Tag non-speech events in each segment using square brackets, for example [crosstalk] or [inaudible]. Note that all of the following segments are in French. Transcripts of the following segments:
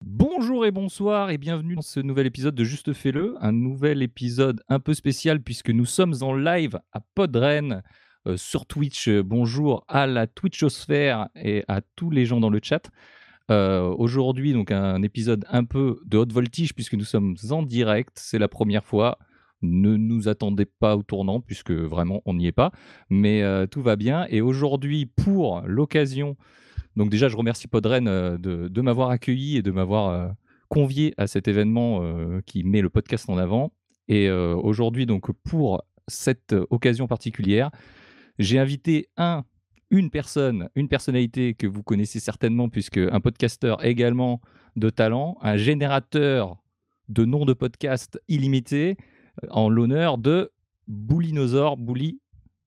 Bonjour et bonsoir et bienvenue dans ce nouvel épisode de Juste Fais-le, un nouvel épisode un peu spécial puisque nous sommes en live à Podren euh, sur Twitch. Euh, Bonjour à la Twitchosphère et à tous les gens dans le chat. Euh, Aujourd'hui, donc un épisode un peu de haute voltige puisque nous sommes en direct. C'est la première fois. Ne nous attendez pas au tournant puisque vraiment on n'y est pas, mais euh, tout va bien. Et aujourd'hui, pour l'occasion, donc déjà je remercie Podren euh, de, de m'avoir accueilli et de m'avoir convié à cet événement qui met le podcast en avant. Et aujourd'hui, donc pour cette occasion particulière, j'ai invité un, une personne, une personnalité que vous connaissez certainement, puisque un podcasteur également de talent, un générateur de noms de podcast illimité, euh, en l'honneur de Boulinosaure. Bouli,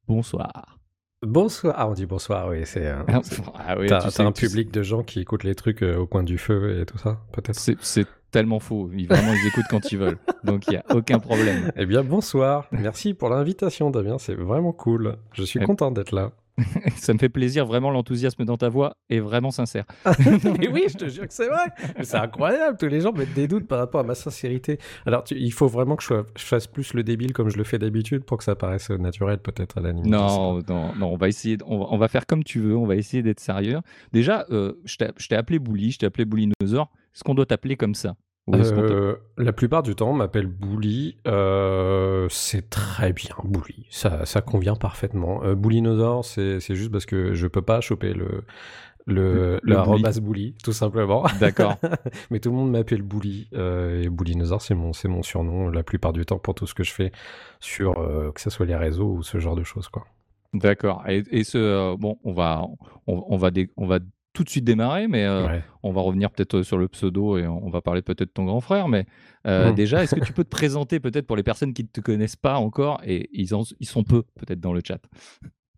bonsoir. Bonsoir. Ah, on dit bonsoir, oui. C'est. euh, c'est- Ah oui, T'as un public de gens qui écoutent les trucs euh, au coin du feu et tout ça, peut-être? C'est tellement faux. Ils, vraiment, ils écoutent quand ils veulent. Donc, il n'y a aucun problème. Eh bien, bonsoir. Merci pour l'invitation, Damien. C'est vraiment cool. Je suis Eh- content d'être là. [laughs] Ça me fait plaisir. Vraiment, l'enthousiasme dans ta voix est vraiment sincère. [laughs] [laughs] Et oui, je te jure que c'est vrai. Mais C'est incroyable. Tous les gens mettent des doutes par rapport à ma sincérité. Alors, tu- il faut vraiment que je, sois- je fasse plus le débile comme je le fais d'habitude pour que ça paraisse naturel, peut-être à la limite. Non, non, non, on va essayer, on va, on va faire comme tu veux, on va essayer d'être sérieux. Déjà, euh, je t'ai je t'ai appelé Bouli, je t'ai appelé Boulinosaure. Est-ce qu'on doit t'appeler comme ça? Euh, la plupart du temps, on m'appelle Bouli. Euh, c'est très bien, Bouli. Ça, ça convient parfaitement. Euh, Boulinosaure, c'est juste parce que je peux pas choper le le, Le le Bouli. tout simplement. D'accord. [laughs] Mais tout le monde m'appelle Bouli. euh, et Boulinosaure, c'est mon, c'est mon surnom la plupart du temps pour tout ce que je fais sur, que ce soit les réseaux ou ce genre de choses, quoi. D'accord. Et, et ce, bon, on va, on, on va, dé- on va tout de suite démarrer, mais euh, Ouais. on va revenir peut-être sur le pseudo et on va parler peut-être de ton grand frère. Mais euh, déjà, est-ce que [laughs] tu peux te présenter peut-être pour les personnes qui ne te connaissent pas encore et ils, en- ils sont peu peut-être dans le chat?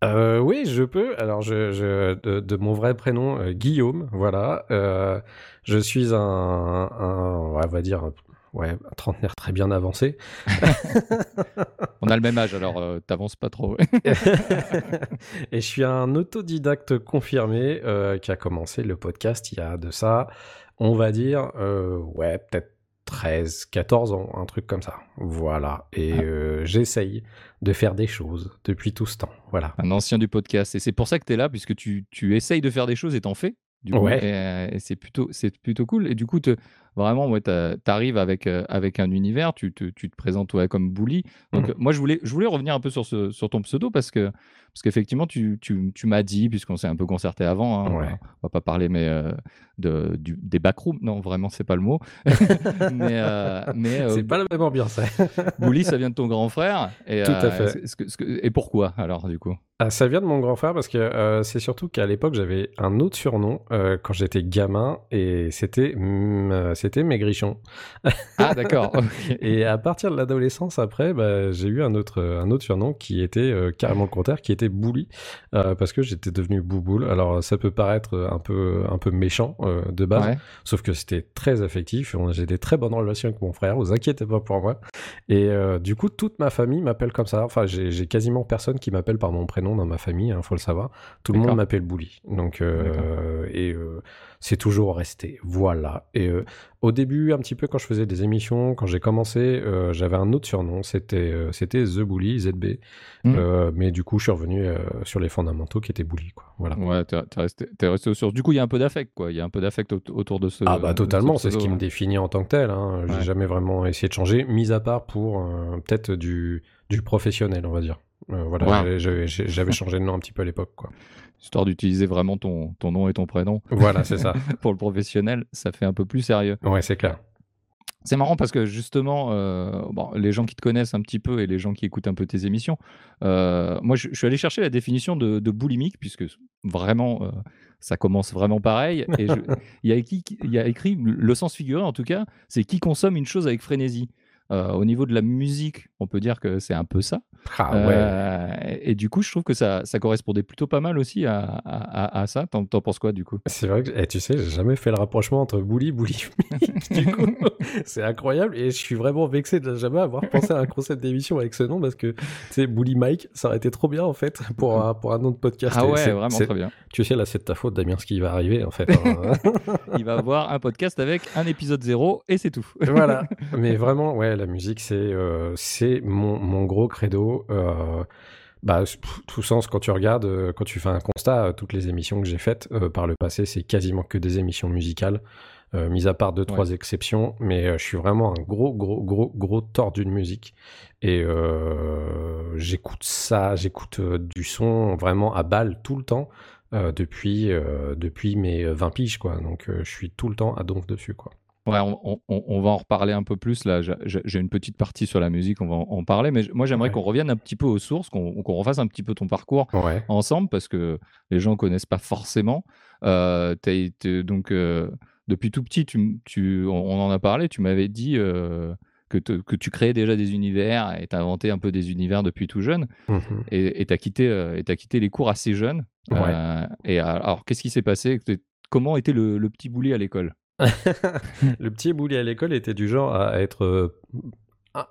Euh, oui, je peux. Alors, je, je, de, de mon vrai prénom, euh, Guillaume, voilà. Euh, je suis un, on va dire, ouais, un trentenaire très bien avancé. [laughs] On a le même âge, alors euh, t'avances pas trop. [laughs] Et je suis un autodidacte confirmé euh, qui a commencé le podcast il y a de ça, on va dire, euh, ouais, peut-être 13, 14 ans, un truc comme ça. Voilà. Et Ah. euh, j'essaye de faire des choses depuis tout ce temps. Voilà. un ancien du podcast. Et c'est pour ça que tu es là, puisque tu, tu essayes de faire des choses et t'en fais. Du coup, Ouais. Et, et c'est plutôt, plutôt cool. Et du coup, te- vraiment, ouais, tu arrives avec, euh, avec un univers, tu te, tu te présentes ouais, comme Bully. Donc, Mhm. euh, moi, je voulais, je voulais revenir un peu sur, ce, sur ton pseudo parce que parce qu'effectivement, tu, tu, tu m'as dit, puisqu'on s'est un peu concerté avant, hein, on, va, on va pas parler mais, euh, de, du, des backrooms. Non, vraiment, c'est pas le mot. [laughs] mais euh, mais C'est pas la même ambiance. [laughs] Bully, ça vient de ton grand frère. Et, Tout à fait. et pourquoi, alors, du coup? Ah, ça vient de mon grand frère parce que c'est surtout qu'à l'époque j'avais un autre surnom quand j'étais gamin et c'était c'était Maigrichon. Ah, d'accord. [laughs] Et à partir de l'adolescence après, bah, j'ai eu un autre un autre surnom qui était euh, carrément le contraire, qui était Bouli euh, parce que j'étais devenu Bouboule. Alors ça peut paraître un peu un peu méchant euh, de base, Ouais. sauf que c'était très affectif. J'ai des très bonnes relations avec mon frère, vous inquiétez pas pour moi. Et euh, du coup, toute ma famille m'appelle comme ça. Enfin, j'ai quasiment personne qui m'appelle par mon prénom dans ma famille, il faut le savoir. Tout le monde m'appelle Bouli. Donc, euh, et euh, c'est toujours resté. Voilà. Et euh, au début, un petit peu quand je faisais des émissions, quand j'ai commencé, euh, j'avais un autre surnom. C'était euh, c'était The Bully, ZB. Mhm. Euh, mais du coup, je suis revenu euh, sur les fondamentaux qui étaient Bully, quoi. Voilà. Ouais, t'es resté, t'es resté aux sources. Du coup, il y a un peu d'affect, quoi. Il y a un peu d'affect aut- autour de ce. Ah bah totalement, ce c'est ce qui me définit en tant que tel. Hein. J'ai Ouais. jamais vraiment essayé de changer, mis à part pour euh, peut-être du, du professionnel, on va dire. Euh, voilà, Ouais. j'avais changé de nom un petit peu à l'époque, quoi. Histoire d'utiliser vraiment ton, ton nom et ton prénom. Voilà, c'est ça. [laughs] Pour le professionnel, ça fait un peu plus sérieux. Ouais, c'est clair. C'est marrant parce que justement, euh, bon, les gens qui te connaissent un petit peu et les gens qui écoutent un peu tes émissions, euh, moi je, je suis allé chercher la définition de, de boulimique puisque vraiment euh, ça commence vraiment pareil. Et [laughs] il y, a écrit, il y a écrit, le sens figuré en tout cas, c'est qui consomme une chose avec frénésie. Au niveau de la musique, on peut dire que c'est un peu ça. Ah ouais. Euh, et, et du coup, je trouve que ça, ça correspondait plutôt pas mal aussi à, à, à- à ça. T'en t'en penses quoi du coup? C'est vrai que, eh, tu sais, j'ai jamais fait le rapprochement entre Bully, Bully [laughs] du coup, c'est incroyable et je suis vraiment vexé de jamais avoir pensé à un concept d'émission avec ce nom parce que, tu sais, Bully Mike, ça aurait été trop bien en fait pour un, pour un nom de podcast. Ah ouais, c'est- vraiment c'est- très bien. Tu sais, là, c'est de ta faute, Damien, ce qui va arriver en fait. hein. [laughs] Il va avoir un podcast avec un épisode zéro et c'est tout. voilà. Mais vraiment, ouais, la musique, c'est euh, c'est mon, mon gros credo. Euh, bah, tout sens, quand tu regardes, euh, quand tu fais un constat, euh, toutes les émissions que j'ai faites euh, par le passé, c'est quasiment que des émissions musicales, euh, mis à part deux, trois exceptions. Mais euh, je suis vraiment un gros, gros, gros, gros tordu de musique. Et j'écoute ça, j'écoute du son vraiment à balle tout le temps. depuis, depuis mes 20 piges, quoi. Donc, je suis tout le temps à donf dessus, quoi. Ouais, on, on- on- on va en reparler un peu plus là. J'ai- une petite partie sur la musique, on va en, en parler. Mais moi, j'aimerais Ouais. qu'on revienne un petit peu aux sources, qu'on refasse un petit peu ton parcours Ouais. ensemble parce que les gens connaissent pas forcément. Euh, donc euh, depuis tout petit, tu, m- tu- on, en a parlé. Tu m'avais dit euh, que, te- que tu créais déjà des univers et tu inventé un peu des univers depuis tout jeune. Mhm. Et tu as quitté, euh, quitté les cours assez jeune. Ouais. Et alors, qu'est-ce qui s'est passé? Comment était le, le petit boulet à l'école? Le petit Bouli à l'école était du genre à être euh,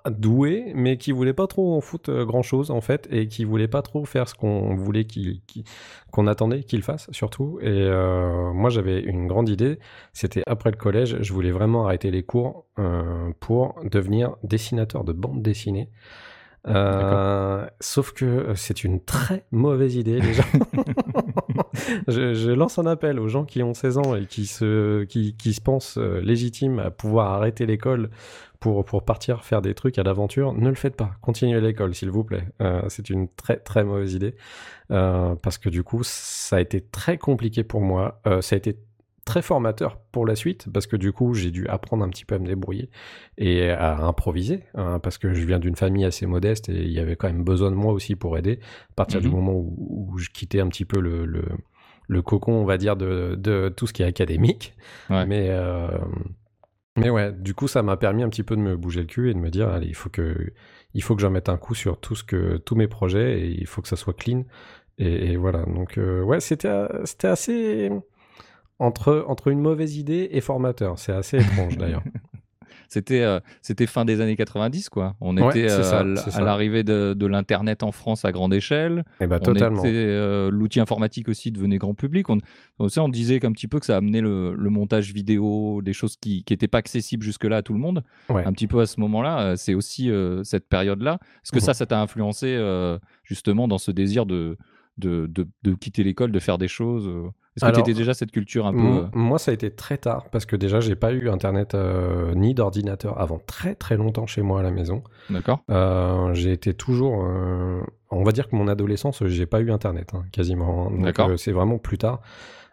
doué, mais qui voulait pas trop en foutre grand chose en fait, et qui voulait pas trop faire ce qu'on voulait qu'il, qu'on attendait qu'il fasse surtout. Et euh, moi j'avais une grande idée, c'était après le collège, je voulais vraiment arrêter les cours euh, pour devenir dessinateur de bande dessinée. Euh, sauf que euh, c'est une très mauvaise idée, les [laughs] gens. [laughs] je, lance un appel aux gens qui ont 16 ans et qui se, pensent euh, légitimes à pouvoir arrêter l'école pour, partir faire des trucs à l'aventure. Ne le faites pas. Continuez l'école, s'il vous plaît. Euh, c'est une très très mauvaise idée. Euh, parce que du coup, ça a été très compliqué pour moi. Ça a été très formateur pour la suite parce que du coup j'ai dû apprendre un petit peu à me débrouiller et à improviser hein, parce que je viens d'une famille assez modeste et il y avait quand même besoin de moi aussi pour aider à partir du Mhm. moment où, où je quittais un petit peu le, le, le cocon on va dire de, de tout ce qui est académique Ouais. mais euh, mais ouais du coup ça m'a permis un petit peu de me bouger le cul et de me dire allez il faut que il faut que j'en mette un coup sur tout ce que tous mes projets et il faut que ça soit clean et, et voilà donc euh, ouais c'était euh, c'était assez entre, entre une mauvaise idée et formateur. C'est assez étrange d'ailleurs. [laughs] C'était euh, c'était fin des années 90, quoi. On Ouais, était euh, ça, à l'arrivée de, de l'Internet en France à grande échelle. Et bah On totalement. était, euh, L'outil informatique aussi devenait grand public. On, on, sait, on disait qu'un petit peu que ça amenait le, le montage vidéo, des choses qui n'étaient pas accessibles jusque-là à tout le monde. Ouais. Un petit peu à ce moment-là, euh, c'est aussi euh, cette période-là. Est-ce que ça, ça t'a influencé justement dans ce désir de, de, de, de quitter l'école, de faire des choses Est-ce que tu étais déjà cette culture un peu euh, Moi, ça a été très tard parce que déjà, j'ai pas eu internet euh, ni d'ordinateur avant très très longtemps chez moi à la maison. D'accord Euh, j'ai été toujours. euh, on va dire que mon adolescence, j'ai pas eu internet hein, quasiment. Donc, D'accord. c'est vraiment plus tard.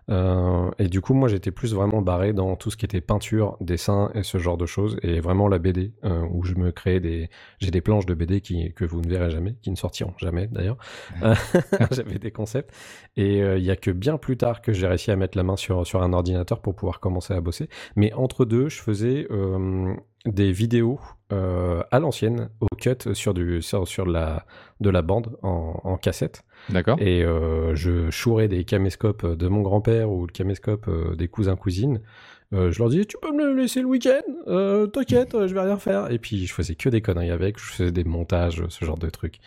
Euh, et du coup, moi, j'étais plus vraiment barré dans tout ce qui était peinture, dessin et ce genre de choses, et vraiment la BD, euh, où je me créais des. J'ai des planches de BD qui, que vous ne verrez jamais, qui ne sortiront jamais d'ailleurs. Euh, [laughs] J'avais des concepts, et euh, il y a que bien plus tard que j'ai réussi à mettre la main sur, sur un ordinateur pour pouvoir commencer à bosser. Mais entre deux, je faisais euh, des vidéos euh, à l'ancienne, au cut sur, du, sur, la, de la bande en, en cassette. D'accord Et euh, je chourais des caméscopes de mon grand-père ou le caméscope euh, des cousins-cousines. Je leur disais, tu peux me laisser le week-end? T'inquiète, je vais rien faire. Et puis je faisais que des conneries avec, je faisais des montages, ce genre de trucs.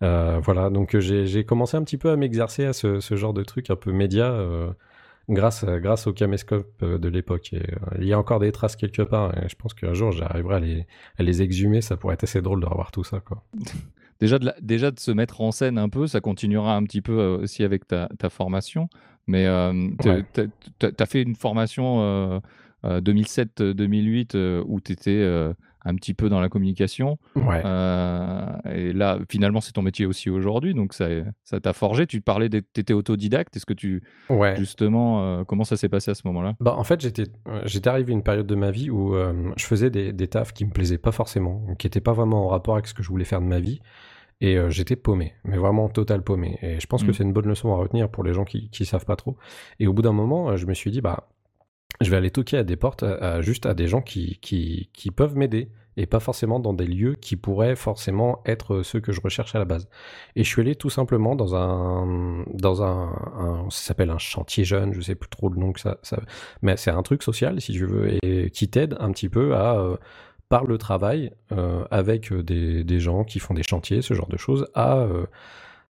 Voilà, donc j'ai commencé un petit peu à m'exercer à ce, ce genre de trucs un peu média grâce, à- grâce au caméscope euh, de l'époque. Et euh, il y a encore des traces quelque part, et je pense qu'un jour j'arriverai à les, à les exhumer, ça pourrait être assez drôle de revoir tout ça. Quoi. [laughs] déjà de, la- déjà de se mettre en scène un peu, ça continuera un petit peu euh, aussi avec ta, ta formation. Mais euh, Ouais. t'as t'as fait une formation euh, euh, 2007-2008 euh, où tu étais un petit peu dans la communication. Ouais. Euh, et là, finalement, c'est ton métier aussi aujourd'hui. Donc, ça ça t'a forgé. Tu parlais, tu étais autodidacte. Est-ce que tu, ouais. justement, euh, comment ça s'est passé à ce moment-là? Bah, en fait, j'étais, euh, j'étais arrivé à une période de ma vie où euh, je faisais des, des tafs qui me plaisaient pas forcément, qui étaient pas vraiment en rapport avec ce que je voulais faire de ma vie. Et j'étais paumé, mais vraiment total paumé. Et je pense que Mm. c'est une bonne leçon à retenir pour les gens qui, savent pas trop. Et au bout d'un moment, je me suis dit, bah, je vais aller toquer à des portes, juste à des gens qui, qui, peuvent m'aider. et pas forcément dans des lieux qui pourraient forcément être ceux que je recherche à la base. Et je suis allé tout simplement dans un, dans un, ça s'appelle un chantier jeune, je sais plus trop le nom que ça, mais c'est un truc social si tu veux et qui t'aide un petit peu à euh, par le travail euh, avec des, des, gens qui font des chantiers, ce genre de choses, à euh,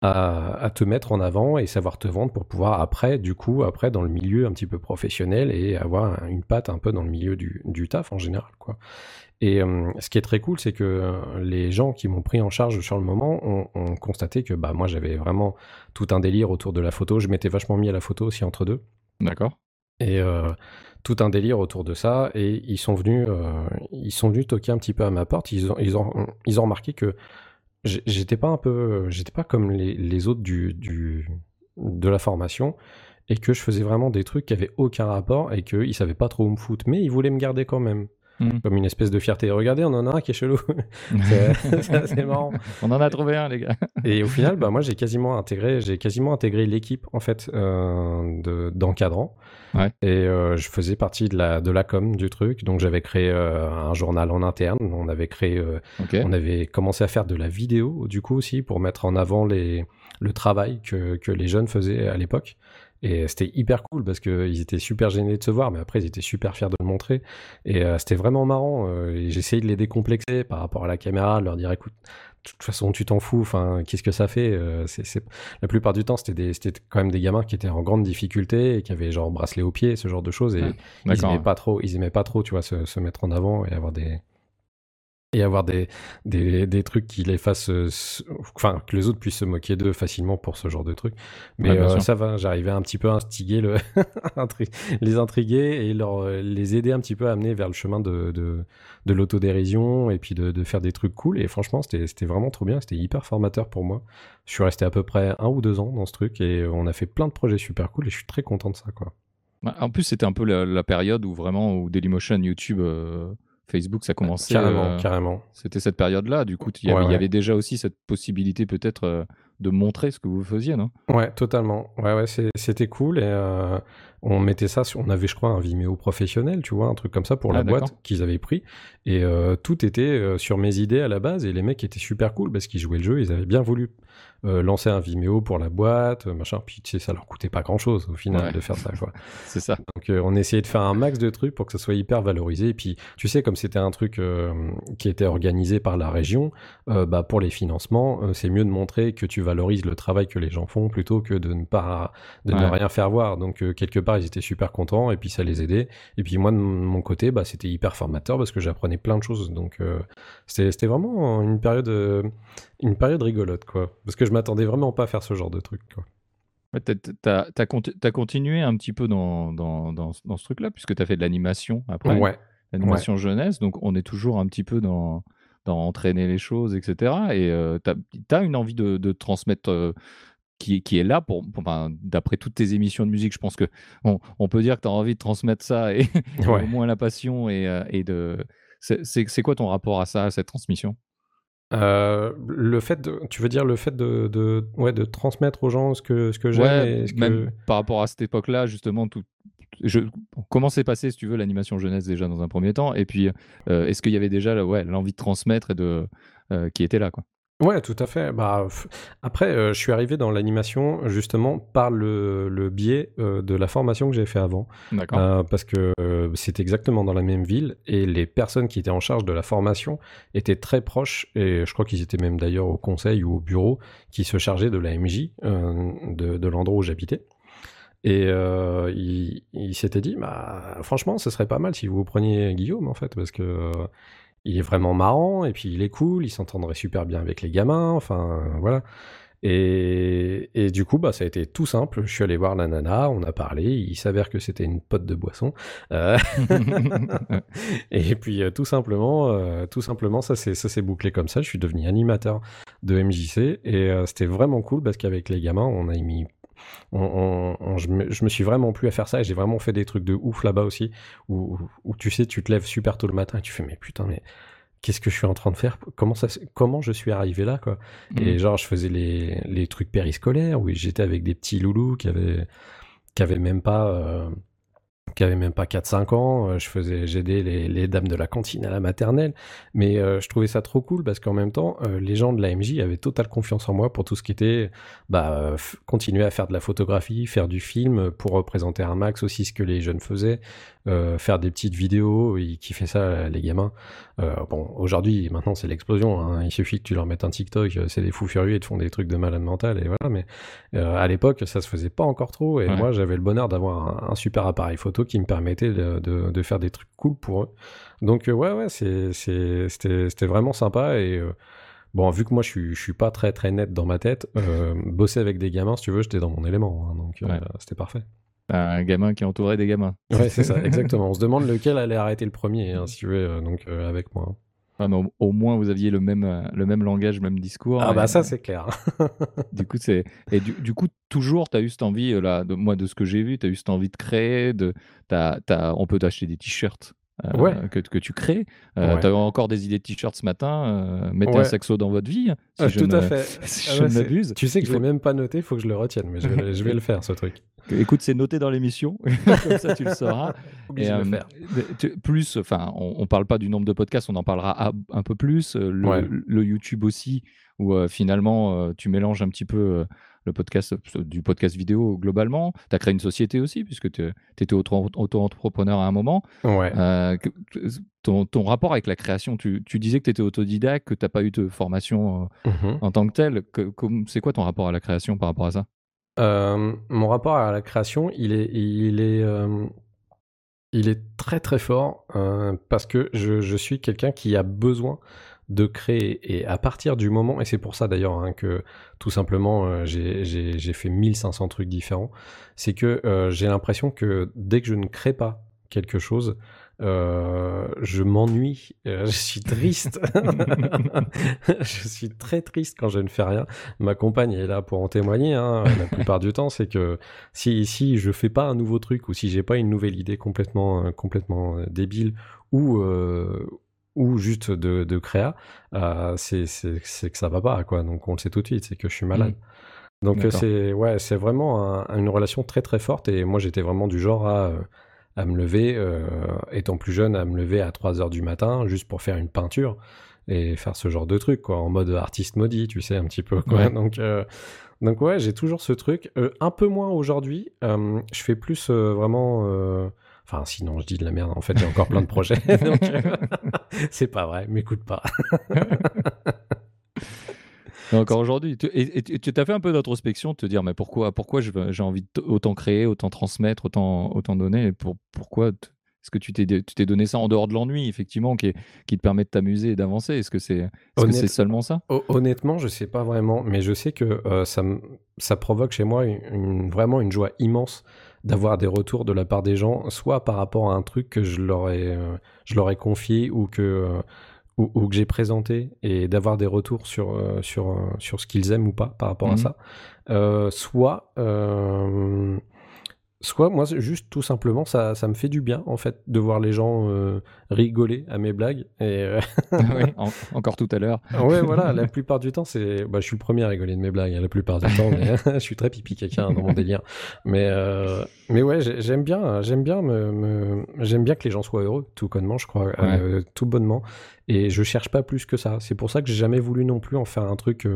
à, te mettre en avant et savoir te vendre pour pouvoir après, du coup, après dans le milieu un petit peu professionnel et avoir une patte un peu dans le milieu du, du taf en général, quoi. Et euh, ce qui est très cool, c'est que euh, les gens qui m'ont pris en charge sur le moment ont, constaté que bah, moi j'avais vraiment tout un délire autour de la photo. Je m'étais vachement mis à la photo aussi entre deux. D'accord. Et euh, tout un délire autour de ça. Et ils sont venus, ils sont venus toquer un petit peu à ma porte. Ils ont, ils ont, ils ont remarqué que j'étais pas un peu, j'étais pas comme les, les autres du, du, de la formation et que je faisais vraiment des trucs qui avaient aucun rapport et qu'ils savaient pas trop où me foutre, mais ils voulaient me garder quand même. Hmm. Comme une espèce de fierté. Regardez, on en a un qui est chelou. [laughs] c'est [laughs] marrant. On en a trouvé un, les gars. Et au final, bah, moi, j'ai quasiment intégré, j'ai quasiment intégré l'équipe en fait euh, d'encadrant. Ouais. Et euh, je faisais partie de la de la com du truc. Donc j'avais créé euh, un journal en interne. On avait créé, euh, on avait commencé à faire de la vidéo du coup aussi pour mettre en avant les le travail que que les jeunes faisaient à l'époque. Et c'était hyper cool parce qu'ils étaient super gênés de se voir, mais après ils étaient super fiers de le montrer. Et euh, c'était vraiment marrant. Euh, J'essayais de les décomplexer par rapport à la caméra, de leur dire écoute, de toute façon tu t'en fous, enfin qu'est-ce que ça fait euh, La plupart du temps c'était quand même des gamins qui étaient en grande difficulté et qui avaient genre bracelet au pied, ce genre de choses. Et ils aimaient pas trop, ils aimaient pas trop, tu vois, se mettre en avant et avoir des et avoir des, des, des, trucs qui les fassent, euh, enfin, que les autres puissent se moquer d'eux facilement pour ce genre de trucs. Mais euh, ça va, j'arrivais un petit peu à instiguer le [laughs] les intriguer et leur, euh, les aider un petit peu à amener vers le chemin de, de, de l'autodérision et puis de, de, faire des trucs cool. Et franchement, c'était vraiment trop bien, c'était hyper formateur pour moi. Je suis resté à peu près un ou deux ans dans ce truc et on a fait plein de projets super cool et je suis très content de ça, quoi. En plus, c'était un peu la, période où vraiment, où Dailymotion, YouTube, Facebook, ça commençait. Carrément, euh, carrément. C'était cette période-là. Du coup, il y, avait déjà aussi cette possibilité peut-être euh, de montrer ce que vous faisiez, non? Ouais, totalement. Ouais, ouais, c'était cool. Et euh, on mettait ça, sur, on avait, je crois, un Vimeo professionnel, tu vois, un truc comme ça pour la ah, boîte qu'ils avaient pris. Et tout était sur mes idées à la base. Et les mecs étaient super cool parce qu'ils jouaient le jeu. Ils avaient bien voulu euh, lancer un Vimeo pour la boîte, euh, machin. Puis tu sais, ça leur coûtait pas grand chose au final de faire ça, quoi. [laughs] c'est ça. Donc euh, on essayait de faire un max de trucs pour que ça soit hyper valorisé. Et puis tu sais, comme c'était un truc qui était organisé par la région, bah pour les financements, c'est mieux de montrer que tu valorises le travail que les gens font plutôt que de ne pas de ne rien faire voir. Donc quelque part ils étaient super contents et puis ça les aidait. Et puis moi de mon côté, bah c'était hyper formateur parce que j'apprenais plein de choses. Donc c'était vraiment une période une période rigolote quoi. Parce que je m'attendais vraiment pas à faire ce genre de truc. Quoi. tu as, continué un petit peu dans, dans, dans, ce truc-là, puisque tu as fait de l'animation après. Ouais. L'animation jeunesse, donc on est toujours un petit peu dans, dans entraîner les choses, etc. Et euh, tu as, une envie de, de transmettre. Euh, qui, qui, est là pour, d'après toutes tes émissions de musique, je pense que on peut dire que tu as envie de transmettre ça et, [laughs] au moins la passion et, euh, et de. C'est quoi ton rapport à ça, à cette transmission? Euh, le fait de, tu veux dire le fait de, de, ouais, de transmettre aux gens ce que, ce que j'aime même par rapport à cette époque-là, justement, tout, je, comment s'est passé, si tu veux, l'animation jeunesse déjà dans un premier temps, et puis euh, est-ce qu'il y avait déjà ouais, l'envie de transmettre et de, qui était là, quoi? Ouais, tout à fait. Bah, après, euh, je suis arrivé dans l'animation justement par le, le biais euh, de la formation que j'ai fait avant. D'accord. Euh, parce que c'était exactement dans la même ville et les personnes qui étaient en charge de la formation étaient très proches et je crois qu'ils étaient même d'ailleurs au conseil ou au bureau qui se chargeaient de la MJ de, de l'endroit où j'habitais. Et il, il s'était dit, bah, franchement, ce serait pas mal si vous preniez Guillaume en fait, parce que il est vraiment marrant, et puis il est cool, il s'entendrait super bien avec les gamins, enfin voilà. Et, et, du coup, bah, ça a été tout simple. Je suis allé voir la nana, on a parlé, il s'avère que c'était une pote de boisson. Euh, [laughs] et puis euh, tout simplement, euh, tout simplement, ça s'est bouclé comme ça. Je suis devenu animateur de MJC et c'était vraiment cool parce qu'avec les gamins, on a mis je, me, suis vraiment plus à faire ça et j'ai vraiment fait des trucs de ouf là-bas aussi où, tu sais, tu te lèves super tôt le matin et tu fais mais putain, mais qu'est-ce que je suis en train de faire? Comment, ça, comment je suis arrivé là quoi? Et mmh. genre, je faisais les, les trucs périscolaires où j'étais avec des petits loulous qui avaient, qui avaient même pas. Euh, qui avait même pas 4-5 ans. Euh, je faisais, j'aidais les, dames de la cantine à la maternelle. Mais euh, je trouvais ça trop cool parce qu'en même temps, euh, les gens de la MJ avaient totale confiance en moi pour tout ce qui était bah, continuer à faire de la photographie, faire du film pour représenter un max aussi ce que les jeunes faisaient, faire des petites vidéos. Ils kiffaient ça, les gamins. bon, aujourd'hui, maintenant, c'est l'explosion. Hein. Il suffit que tu leur mettes un TikTok, c'est des fous furieux, ils te font des trucs de malade mental et voilà. Mais à l'époque, ça se faisait pas encore trop. Et moi, j'avais le bonheur d'avoir un, un super appareil photo qui me permettait de, faire des trucs cool pour eux. Donc euh, ouais, ouais, c'était vraiment sympa et euh, bon, vu que moi je suis, je suis pas très très net dans ma tête, euh, bosser avec des gamins, si tu veux, j'étais dans mon élément, hein, donc c'était parfait. Un gamin qui est entouré des gamins. Ouais, c'est ça, [laughs] exactement. On se demande lequel allait arrêter le premier, hein, si tu veux, donc avec moi. Ah, au, moins, vous aviez le même, euh, le même langage, le même discours. Ah, bah ça, c'est clair. [laughs] du coup, c'est. Et du, coup, toujours, tu as eu cette envie, euh, là, de, moi, de ce que j'ai vu, tu as eu cette envie de créer. De, as, as, on peut t'acheter des t-shirts. Euh, que, que, tu crées. Euh, Tu as encore des idées de t-shirts ce matin. mettez un saxo dans votre vie. Si ah, je tout à fait. [laughs] Si ah je m'abuse. Tu sais que je ne l'ai même pas noté, il faut que je le retienne, mais je vais, je vais le faire, ce truc. [laughs] Écoute, c'est noté dans l'émission, [laughs] comme ça tu le sauras. Et, euh, plus, enfin, on, ne parle pas du nombre de podcasts, on en parlera un peu plus. Euh, le, YouTube aussi, où euh, finalement tu mélanges un petit peu le podcast du podcast vidéo globalement. Tu as créé une société aussi, puisque tu étais auto-entrepreneur à un moment. ton, ton, rapport avec la création, tu, tu disais que tu étais autodidacte, que tu n'as pas eu de formation mmh en tant que telle. C'est quoi ton rapport à la création par rapport à ça? Euh, mon rapport à la création, il est, il est, euh, il est très très fort euh, parce que je, je suis quelqu'un qui a besoin de créer et à partir du moment et c'est pour ça d'ailleurs hein, que tout simplement j'ai fait 1500 trucs différents c'est que j'ai l'impression que dès que je ne crée pas quelque chose euh, je m'ennuie, euh, [laughs] je suis triste. [laughs] je suis très triste quand je ne fais rien. Ma compagne est là pour en témoigner. Hein, la plupart du temps, c'est que si, si je fais pas un nouveau truc ou si j'ai pas une nouvelle idée complètement, euh, complètement débile ou, ou juste de, de créa, c'est que ça va pas. Quoi. Donc on le sait tout de suite, c'est que je suis malade. Mmh. Donc c'est ouais, c'est vraiment une relation très très forte et moi j'étais vraiment du genre à à me lever, euh, étant plus jeune, à me lever à 3 heures du matin juste pour faire une peinture et faire ce genre de truc, quoi, en mode artiste maudit, tu sais, un petit peu, quoi. [laughs] Donc, euh, donc, ouais, j'ai toujours ce truc. Euh, un peu moins aujourd'hui. je fais plus vraiment. Enfin, sinon, je dis de la merde. En fait, j'ai encore plein de projets. [laughs] c'est pas vrai, m'écoute pas. [laughs] encore aujourd'hui. Et tu as fait un peu d'introspection, de te dire, mais pourquoi, pourquoi j'ai envie de autant créer, autant transmettre, autant, autant donner pour, Pourquoi est-ce que tu t'es donné ça en dehors de l'ennui, effectivement, qui, qui te permet de t'amuser et d'avancer? Est-ce que c'est est seulement ça? Honnêtement, je sais pas vraiment, mais je sais que euh, ça, ça provoque chez moi une, vraiment une joie immense d'avoir des retours de la part des gens, soit par rapport à un truc que je leur ai, euh, je leur ai confié ou que... Euh, ou, que j'ai présenté et d'avoir des retours sur, euh, sur, sur ce qu'ils aiment ou pas par rapport à mhm. ça. Soit soit moi juste tout simplement ça, ça me fait du bien en fait de voir les gens euh, rigoler à mes blagues et euh, [laughs] oui, [laughs] encore tout à l'heure. Ouais voilà la [laughs] plupart du temps c'est bah, je suis le premier à rigoler de mes blagues hein, la plupart du temps mais je suis très pipi quelqu'un dans mon délire. Mais euh, mais ouais j'aime bien j'aime bien me, j'aime bien que les gens soient heureux tout connement je crois tout bonnement. Et je cherche pas plus que ça. C'est pour ça que j'ai jamais voulu non plus en faire un truc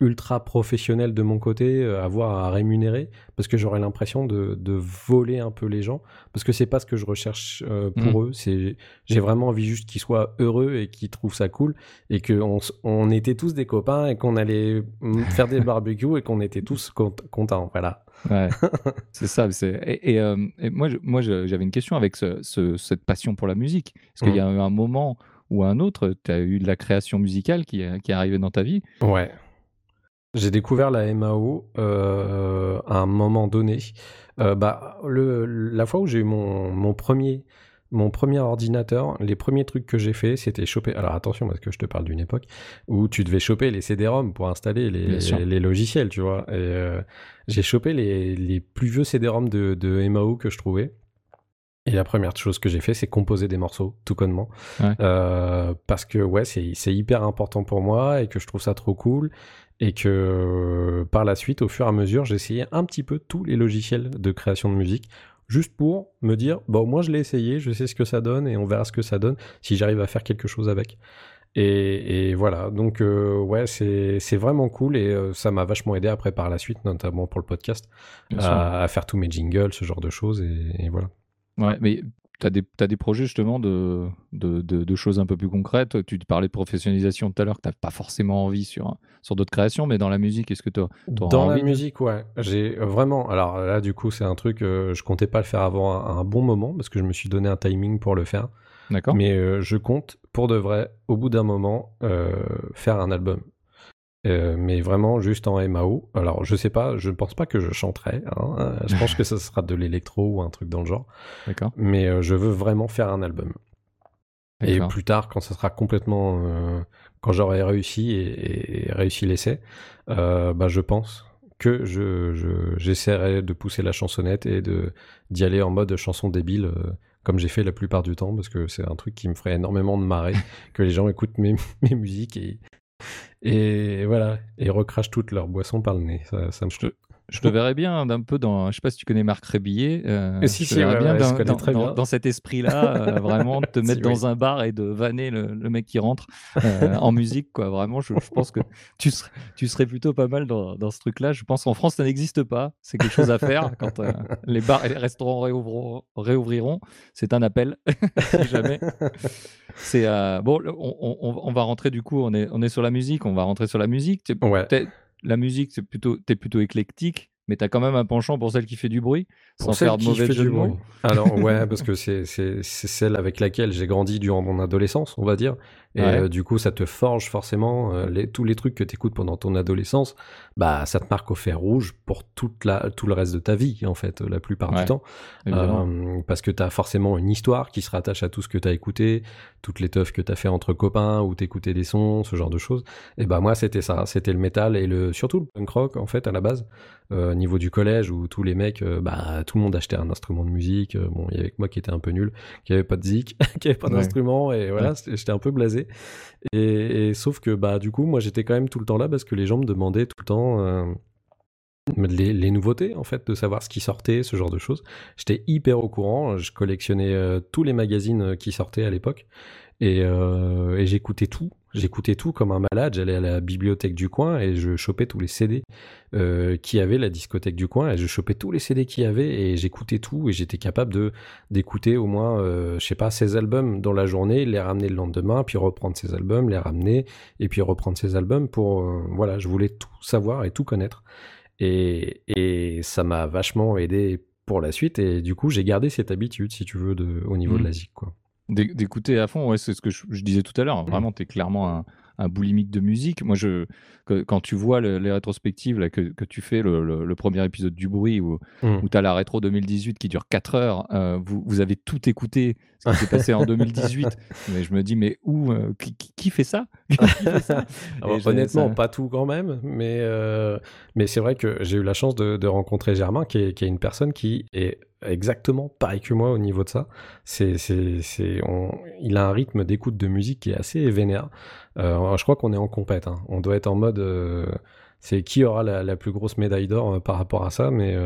ultra professionnel de mon côté, euh, avoir à rémunérer, parce que j'aurais l'impression de, voler un peu les gens, parce que c'est pas ce que je recherche euh, pour mmh. eux. C'est, j'ai vraiment envie juste qu'ils soient heureux et qu'ils trouvent ça cool, et qu'on on était tous des copains et qu'on allait faire des [laughs] barbecues et qu'on était tous contents. Voilà. [laughs] c'est ça. Et, euh, et, moi, moi, j'avais une question avec cette passion pour la musique, parce qu'il y a eu un moment ou un autre, tu as eu de la création musicale qui, qui est arrivée dans ta vie? Ouais. J'ai découvert la MAO euh, à un moment donné. Euh, bah, le, la fois où j'ai eu mon, mon, premier, mon premier ordinateur, les premiers trucs que j'ai fait, c'était choper. Alors attention, parce que je te parle d'une époque où tu devais choper les CD-ROM pour installer les, les, logiciels, tu vois. Et euh, j'ai chopé les, les, plus vieux CD-ROM de, de MAO que je trouvais. Et la première chose que j'ai fait, c'est composer des morceaux, tout connement. Euh, parce que ouais, c'est hyper important pour moi et que je trouve ça trop cool. Et que par la suite, au fur et à mesure, j'ai essayé un petit peu tous les logiciels de création de musique juste pour me dire, bon, moi je l'ai essayé, je sais ce que ça donne et on verra ce que ça donne si j'arrive à faire quelque chose avec. Et, voilà, donc euh, ouais, c'est vraiment cool et euh, ça m'a vachement aidé après par la suite, notamment pour le podcast, à, faire tous mes jingles, ce genre de choses et, voilà. Ouais, mais tu as, as, des projets justement de, de, de, choses un peu plus concrètes. Tu parlais de professionnalisation tout à l'heure, que tu n'as pas forcément envie sur, sur d'autres créations, mais dans la musique, est-ce que tu as, Dans la musique, ouais. J'ai vraiment. Alors là, du coup, c'est un truc, euh, je comptais pas le faire avant un, un, bon moment parce que je me suis donné un timing pour le faire. D'accord. Mais euh, je compte, pour de vrai, au bout d'un moment, euh, faire un album. Euh, mais vraiment juste en MAO. Alors, je sais pas, je ne pense pas que je chanterai. Hein. Je pense que ce sera de l'électro ou un truc dans le genre. D'accord. Mais je veux vraiment faire un album. Et plus tard, quand ça sera complètement. quand j'aurai réussi et, réussi l'essai, bah, je pense que je, j'essaierai de pousser la chansonnette et de, d'y aller en mode chanson débile comme j'ai fait la plupart du temps, parce que c'est un truc qui me ferait énormément de marrer, [laughs] que les gens écoutent mes, mes musiques et, et voilà, et recrachent toutes leurs boissons par le nez. Ça, me... Je verrais bien d'un peu dans, je sais pas si tu connais Marc Rébillet, euh, si, je verrais bien, dans, dans, cet esprit-là, euh, [laughs] vraiment te mettre dans un bar et de vanner le, mec qui rentre euh, en musique, quoi. Vraiment, je, pense que tu serais, tu serais plutôt pas mal dans, dans ce truc-là. Je pense qu'en France, ça n'existe pas. C'est quelque chose à faire quand euh, les bars et les restaurants réouvriront. réouvriront. C'est un appel, [laughs] si jamais. C'est bon, on, on, on, va rentrer du coup. On est, on est sur la musique. On va rentrer sur la musique. Ouais la musique, c'est plutôt, t'es plutôt éclectique mais tu as quand même un penchant pour celle qui fait du bruit, sans faire de mauvais jeu de mots. Alors ouais, [laughs] parce que c'est celle avec laquelle j'ai grandi durant mon adolescence, on va dire. Et euh, du coup, ça te forge forcément euh, les, tous les trucs que tu écoutes pendant ton adolescence, bah ça te marque au fer rouge pour toute la, tout le reste de ta vie, en fait, la plupart du temps. Euh, parce que tu as forcément une histoire qui se rattache à tout ce que tu as écouté, toutes les teufs que tu as fait entre copains, ou t'écoutais des sons, ce genre de choses. Et bah moi, c'était ça, c'était le métal et le surtout le punk rock, en fait, à la base. Au niveau du collège où tous les mecs, bah, tout le monde achetait un instrument de musique. Bon, il y avait que moi qui était un peu nul, qui avait pas de zik, [laughs] qui avait pas d'instrument, et voilà, j'étais un peu blasé. Et, sauf que, bah, du coup, moi j'étais quand même tout le temps là parce que les gens me demandaient tout le temps. Les, les, nouveautés en fait de savoir ce qui sortait ce genre de choses j'étais hyper au courant je collectionnais tous les magazines qui sortaient à l'époque et j'écoutais tout J'écoutais tout comme un malade, j'allais à la bibliothèque du coin et je chopais tous les CD euh, qui avaient la discothèque du coin et je chopais tous les CD qu'il y avait et j'écoutais tout et j'étais capable de d'écouter au moins, euh, je sais pas, 16 albums dans la journée, les ramener le lendemain, puis reprendre ces albums, les ramener et puis reprendre ces albums pour, euh, voilà, je voulais tout savoir et tout connaître. Et, et ça m'a vachement aidé pour la suite et du coup j'ai gardé cette habitude, si tu veux, de, au niveau de mmh. la quoi. D'écouter à fond, ouais, c'est ce que je, disais tout à l'heure. Mmh. Vraiment, tu es clairement un, un, boulimique de musique. Moi, je, quand tu vois les rétrospectives là, que, que, tu fais, le, premier épisode du bruit, où, mmh. où tu as la rétro 2018 qui dure 4 heures, euh, vous, vous, avez tout écouté, ce qui s'est passé en [laughs] 2018. Mais je me dis, mais où euh, qui, fait ça, [laughs] Honnêtement, pas tout quand même. Mais, euh, mais c'est vrai que j'ai eu la chance de, de rencontrer Germain, qui est, qui est une personne qui est exactement pareil que moi au niveau de ça. C'est, c'est, c'est, il a un rythme d'écoute de musique qui est assez vénère. Euh, je crois qu'on est en compète. Hein. On doit être en mode, euh, c'est qui aura la, plus grosse médaille d'or euh, par rapport à ça, mais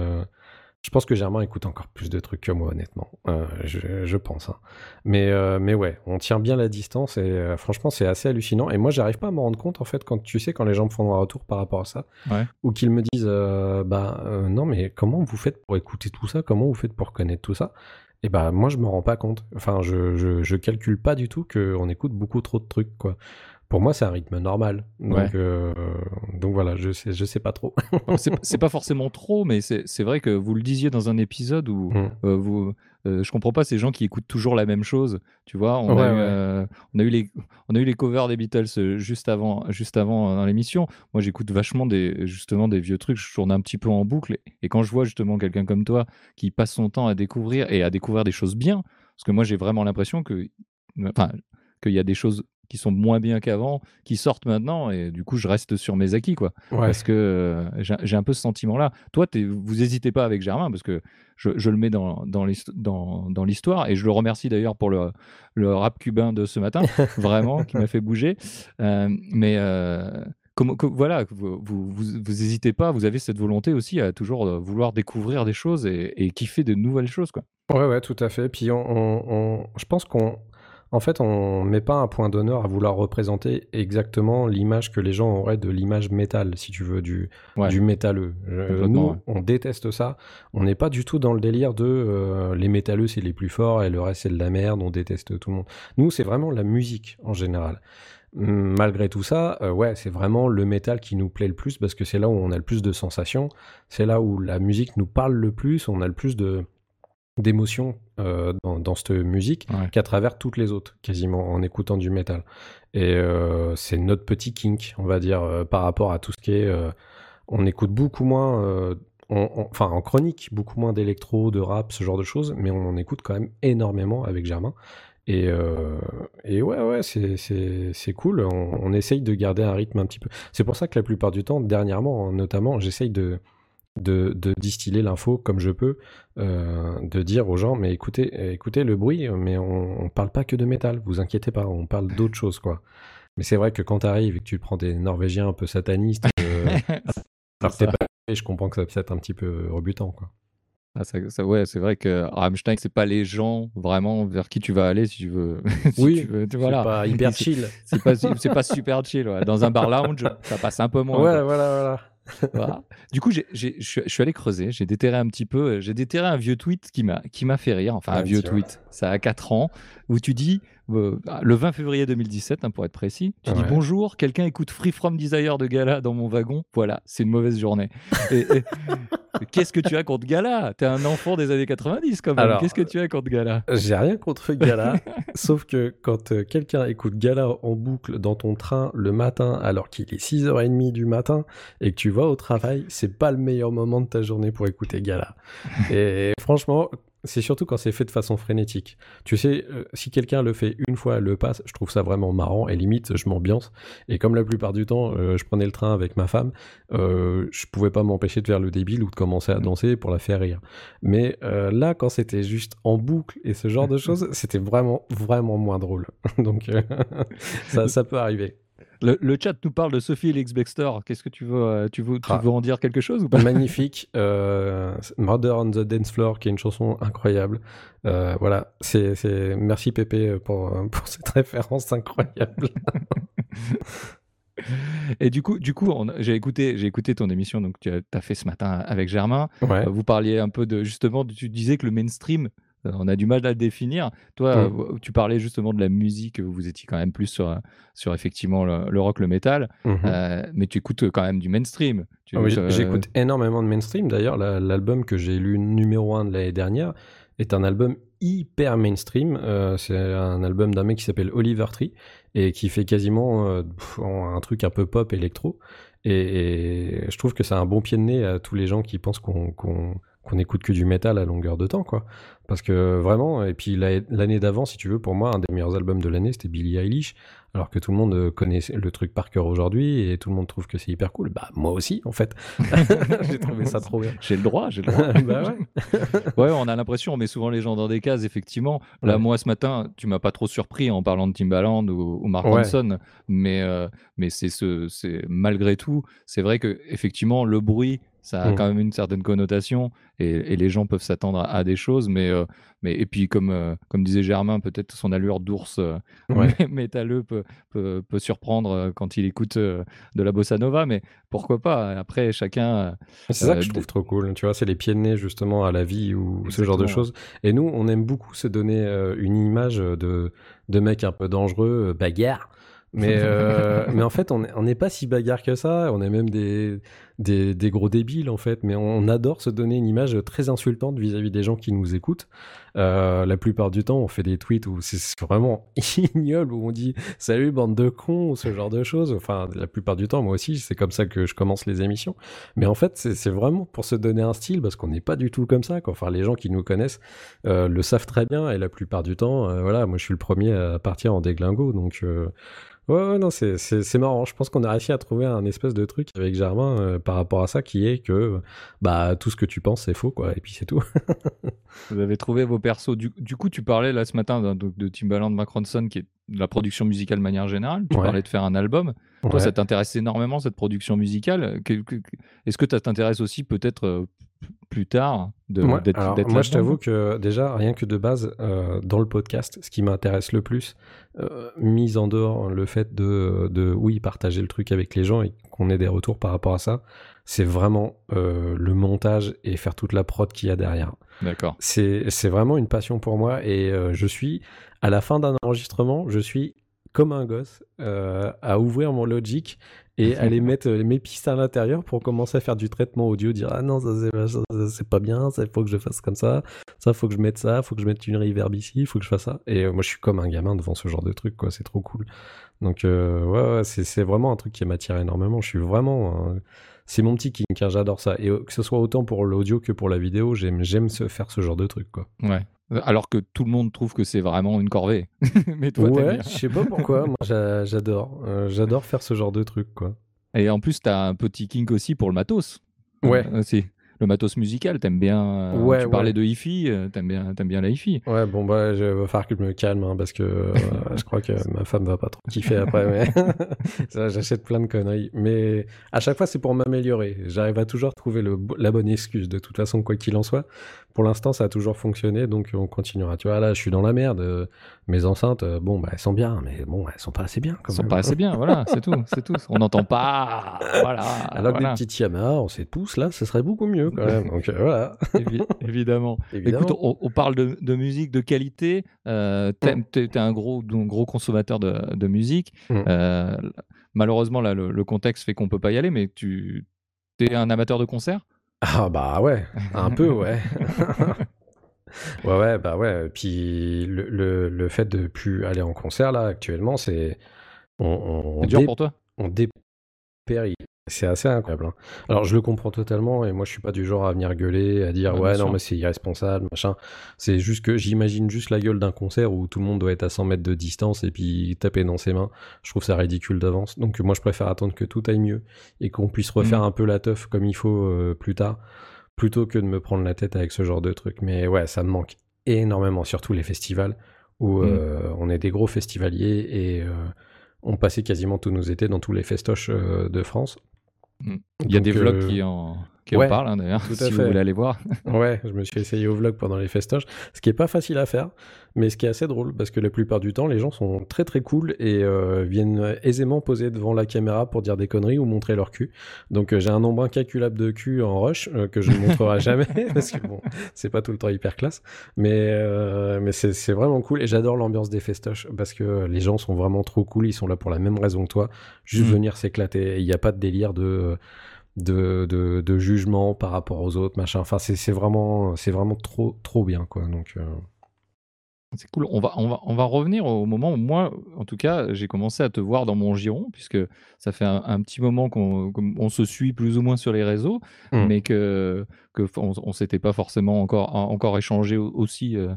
je pense que Germain écoute encore plus de trucs que moi, honnêtement. Euh, je, pense. Hein. Mais, euh, mais ouais, on tient bien la distance et euh, franchement, c'est assez hallucinant. Et moi, j'arrive pas à me rendre compte, en fait, quand tu sais, quand les gens me font un retour par rapport à ça, ou qu'ils me disent, bah non, mais comment vous faites pour écouter tout ça? Comment vous faites pour connaître tout ça? Et bah moi je me rends pas compte. Enfin je, je, je calcule pas du tout qu'on écoute beaucoup trop de trucs quoi pour moi, c'est un rythme normal. Donc, euh, donc voilà, je sais, je sais pas trop. c'est pas forcément trop, mais c'est vrai que vous le disiez dans un épisode où mmh. euh, vous, euh, je comprends pas ces gens qui écoutent toujours la même chose. Tu vois, on, a, eu, on a eu les, on a eu les covers des Beatles juste avant, juste avant dans l'émission. Moi, j'écoute vachement des, justement des vieux trucs. Je tourne un petit peu en boucle. Et quand je vois justement quelqu'un comme toi qui passe son temps à découvrir et à découvrir des choses bien, parce que moi, j'ai vraiment l'impression que, enfin, qu'il y a des choses qui sont moins bien qu'avant, qui sortent maintenant, et du coup, je reste sur mes acquis, quoi. Parce que euh, j'ai un peu ce sentiment-là. Toi, vous n'hésitez pas avec Germain, parce que je, je le mets dans, dans l'histoire, et je le remercie d'ailleurs pour le, le, rap cubain de ce matin, [laughs] vraiment, qui m'a fait bouger. Euh, mais euh, voilà, vous, vous, vous, hésitez pas, vous avez cette volonté aussi à toujours vouloir découvrir des choses et, et kiffer de nouvelles choses, quoi. Ouais, ouais, tout à fait. Puis on, je pense qu'on en fait, on met pas un point d'honneur à vouloir représenter exactement l'image que les gens auraient de l'image métal, si tu veux, du, du métalleux. nous, on déteste ça. On n'est pas du tout dans le délire de euh, les métalleux, c'est les plus forts et le reste, c'est de la merde, on déteste tout le monde. Nous, c'est vraiment la musique en général. Malgré tout ça, euh, ouais, c'est vraiment le métal qui nous plaît le plus parce que c'est là où on a le plus de sensations, c'est là où la musique nous parle le plus, on a le plus de, d'émotions euh, dans, cette musique qu'à travers toutes les autres, quasiment, en écoutant du métal. Et euh, c'est notre petit kink, on va dire, euh, par rapport à tout ce qui est... on écoute beaucoup moins... enfin, en chronique, beaucoup moins d'électro, de rap, ce genre de choses, mais on en écoute quand même énormément avec Germain. Et, et ouais, ouais, c'est cool. On, on, essaye de garder un rythme un petit peu. C'est pour ça que la plupart du temps, dernièrement, notamment, j'essaye de, de, distiller l'info comme je peux, euh, de dire aux gens, mais écoutez, écoutez le bruit, mais on, on parle pas que de métal, vous inquiétez pas, on parle d'autres [laughs] choses, quoi. Mais c'est vrai que quand tu arrives et que tu prends des Norvégiens un peu satanistes, euh, [laughs] pas, je comprends que ça peut être un petit peu rebutant, quoi. Ah, ça, ouais, c'est vrai que Rammstein, c'est pas les gens vraiment vers qui tu vas aller si tu veux. [laughs] oui, voilà. pas hyper chill. C'est pas, pas super chill. Dans un bar lounge, ça passe un peu moins. Ouais, voilà, voilà. Du coup, je suis allé creuser, j'ai déterré un petit peu, euh, j'ai déterré un vieux tweet qui m'a fait rire, enfin un vieux tweet, ça a 4 ans, où tu dis, le 20 février 2017, hein, pour être précis, tu dis bonjour, quelqu'un écoute Free From Desire de Gala dans mon wagon, voilà, c'est une mauvaise journée. et, [laughs] Qu'est-ce que tu as contre Gala? T'es un enfant des années 90 quand même. Qu'est-ce que tu as contre Gala? J'ai rien contre Gala, [laughs] sauf que quand euh, quelqu'un écoute Gala en boucle dans ton train le matin alors qu'il est 6h30 du matin et que tu vas au travail, c'est pas le meilleur moment de ta journée pour écouter Gala. [laughs] Et franchement, c'est surtout quand c'est fait de façon frénétique. Tu sais, euh, si quelqu'un le fait une fois, le passe, je trouve ça vraiment marrant et limite, je m'ambiance. Et comme la plupart du temps, euh, je prenais le train avec ma femme, euh, je pouvais pas m'empêcher de faire le débile ou de commencer à danser pour la faire rire. Mais euh, là, quand c'était juste en boucle et ce genre de [laughs] choses, c'était vraiment, vraiment moins drôle. [laughs] Donc, [laughs] ça, ça peut arriver. Le, chat nous parle de Sophie Elix Baxter. Qu'est-ce que tu veux, euh, tu veux, tu ah. veux en dire quelque chose ou pas? Magnifique. Euh, Murder on the Dance Floor, qui est une chanson incroyable. Euh, voilà, c'est, merci Pépé pour, pour [laughs] cette référence incroyable. [laughs] Et du coup, du coup j'ai écouté, j'ai écouté ton émission donc tu as fait ce matin avec Germain. Vous parliez un peu de justement, tu disais que le mainstream on a du mal à le définir. Toi, mmh. euh, tu parlais justement de la musique, vous étiez quand même plus sur, sur effectivement le, rock, le métal, mmh euh, mais tu écoutes quand même du mainstream. Ah j'écoute énormément de mainstream. D'ailleurs, l'album que j'ai lu numéro 1 de l'année dernière est un album hyper mainstream. c'est un album d'un mec qui s'appelle Oliver Tree et qui fait quasiment un truc un peu pop électro. Et, je trouve que c'est un bon pied de nez à tous les gens qui pensent qu'on qu'on écoute que du métal à longueur de temps, quoi. Parce que vraiment, et puis l'année d'avant, si tu veux, pour moi, un des meilleurs albums de l'année, c'était Billie Eilish, alors que tout le monde euh, connaît le truc par cœur aujourd'hui et tout le monde trouve que c'est hyper cool. Bah, moi aussi, en fait. [laughs] [laughs] j'ai trouvé ça trop bien. J'ai le droit, j'ai le droit. [laughs] bah ouais. ouais. on a l'impression, on met souvent les gens dans des cases, effectivement. Là, moi, ce matin, tu m'as pas trop surpris en parlant de Timbaland ou, ou Mark Ronson, mais, euh, mais c'est ce, malgré tout, c'est vrai que effectivement, le bruit, ça a mmh. quand même une certaine connotation et, les gens peuvent s'attendre à, des choses, mais, euh, mais et puis comme, euh, comme disait Germain, peut-être son allure d'ours euh, [laughs] métalleux peut, peut, peut, surprendre quand il écoute de la bossa nova, mais pourquoi pas Après, chacun. C'est ça que je trouve trop cool, tu vois, c'est les pieds de nez justement à la vie ou ce genre de choses. Et nous, on aime beaucoup se donner une image de, de mec un peu dangereux, bagarre. Mais, euh, [laughs] mais en fait, on n'est pas si bagarre que ça. On est même des, des, gros débiles, en fait. Mais on adore se donner une image très insultante vis-à-vis des gens qui nous écoutent. Euh, la plupart du temps, on fait des tweets où c'est vraiment [laughs] ignoble, où on dit « Salut, bande de cons » ou ce genre de choses. Enfin, la plupart du temps, moi aussi, c'est comme ça que je commence les émissions. Mais en fait, c'est vraiment pour se donner un style, parce qu'on n'est pas du tout comme ça. Enfin, les gens qui nous connaissent euh, le savent très bien. Et la plupart du temps, euh, voilà, moi, je suis le premier à partir en déglingo. Donc... Ouais, non, c'est marrant. Je pense qu'on a réussi à trouver un espèce de truc avec Germain par rapport à ça qui est que bah tout ce que tu penses c'est faux quoi et puis c'est tout. [laughs] Vous avez trouvé vos persos. Du, coup, tu parlais là ce matin de, de Timbaland, Macronson qui est de la production musicale de manière générale. Tu Ouais. parlais de faire un album. Toi, ça t'intéresse énormément cette production musicale. Est-ce que ça t'intéresse aussi peut-être euh, plus tard de d'être alors, d'être moi, je t'avoue que déjà, rien que de base, euh, dans le podcast, ce qui m'intéresse le plus, euh, mise en dehors le fait de, de, oui, partager le truc avec les gens et qu'on ait des retours par rapport à ça, c'est vraiment euh, le montage et faire toute la prod qu'il y a derrière. D'accord. C'est c'est vraiment une passion pour moi et euh, je suis, à la fin d'un enregistrement, je suis comme un gosse euh, à ouvrir mon Logic et aller mettre euh, mes pistes à l'intérieur pour commencer à faire du traitement audio, dire ah non ça c'est pas, bien, ça faut que je fasse comme ça, ça faut que je mette ça, faut que je mette une reverb ici, faut que je fasse ça. Et euh, moi je suis comme un gamin devant ce genre de truc quoi, c'est trop cool. Donc euh, ouais, c'est vraiment un truc qui m'attire énormément. Je suis vraiment c'est mon petit kink, hein, j'adore ça. Et que ce soit autant pour l'audio que pour la vidéo, j'aime faire ce genre de truc quoi. Ouais. Alors que tout le monde trouve que c'est vraiment une corvée. [laughs] Mais toi, ouais, je sais pas pourquoi, moi j'a- j'adore, Euh, j'adore faire ce genre de truc quoi. Et en plus, tu as un petit kink aussi pour le matos. Ouais. Euh, aussi. Le matos musical, t'aimes bien. euh, Ouais, tu parlais ouais. de hi-fi, euh, t'aimes bien, t'aimes bien la hi-fi. Ouais, bon, bah, je va falloir que je me calme, hein, parce que euh, je crois que ma femme va pas trop kiffer après, mais [laughs] ça, j'achète plein de conneries. Mais à chaque fois, c'est pour m'améliorer. J'arrive à toujours trouver le, la bonne excuse, de toute façon, quoi qu'il en soit. Pour l'instant, ça a toujours fonctionné, donc on continuera. Tu vois, là, je suis dans la merde. Mes enceintes, bon, bah, elles sont bien, mais bon, elles sont pas assez bien, quand Ils sont même. pas assez bien, voilà, c'est tout, c'est tout. On n'entend pas, [laughs] voilà. Alors que des petites Yamaha 7 pouces, là, ce serait beaucoup mieux, quand même. Donc, euh, voilà. [laughs] Évi- évidemment. Évidemment. Écoute, on, on parle de, de musique de qualité. Euh, T'es t'es un gros, un gros consommateur de, de musique. Mm. Euh, malheureusement, là, le, le contexte fait qu'on peut pas y aller, mais tu es un amateur de concert? Ah bah ouais, un peu ouais. [laughs] [laughs] ouais ouais bah ouais. Puis le, le, le fait de plus aller en concert là actuellement, c'est on, on, C'est dur pour toi? on dépérit. C'est assez incroyable. hein. Alors je le comprends totalement et moi je suis pas du genre à venir gueuler, à dire Ouais, ouais non mais c'est irresponsable machin. C'est juste que j'imagine juste la gueule d'un concert où tout le monde doit être à 100 mètres de distance et puis taper dans ses mains. Je trouve ça ridicule d'avance. Donc moi je préfère attendre que tout aille mieux et qu'on puisse refaire Mhm. un peu la teuf comme il faut euh, plus tard plutôt que de me prendre la tête avec ce genre de truc. Mais ouais, ça me manque énormément, surtout les festivals où Mm. euh, on est des gros festivaliers et euh, on passait quasiment tous nos étés dans tous les festoches de France. Mm. Il y a Donc, des vlogs euh, qui en, qui ouais, en parlent, hein, d'ailleurs, [laughs] si vous fait. voulez aller voir. [laughs] Ouais, je me suis essayé au vlog pendant les festoches, ce qui est pas facile à faire, mais ce qui est assez drôle parce que la plupart du temps, les gens sont très très cool et euh, viennent aisément poser devant la caméra pour dire des conneries ou montrer leur cul. Donc euh, j'ai un nombre incalculable de cul en rush euh, que je ne montrerai [laughs] jamais parce que bon, c'est pas tout le temps hyper classe, mais mais c'est c'est vraiment cool et j'adore l'ambiance des festoches parce que les gens sont vraiment trop cool, ils sont là pour la même raison que toi, juste Mm. venir s'éclater. Il n'y a pas de délire de de, de, de jugement par rapport aux autres, machin. Enfin, c'est vraiment, vraiment trop, trop bien, quoi. Donc, euh, C'est cool. On va, on, va, on va revenir au moment où moi, en tout cas, j'ai commencé à te voir dans mon giron, puisque ça fait un, un petit moment qu'on qu'on- on se suit plus ou moins sur les réseaux, Mm. mais que, que on, on s'était pas forcément encore, encore échangé au- aussi euh,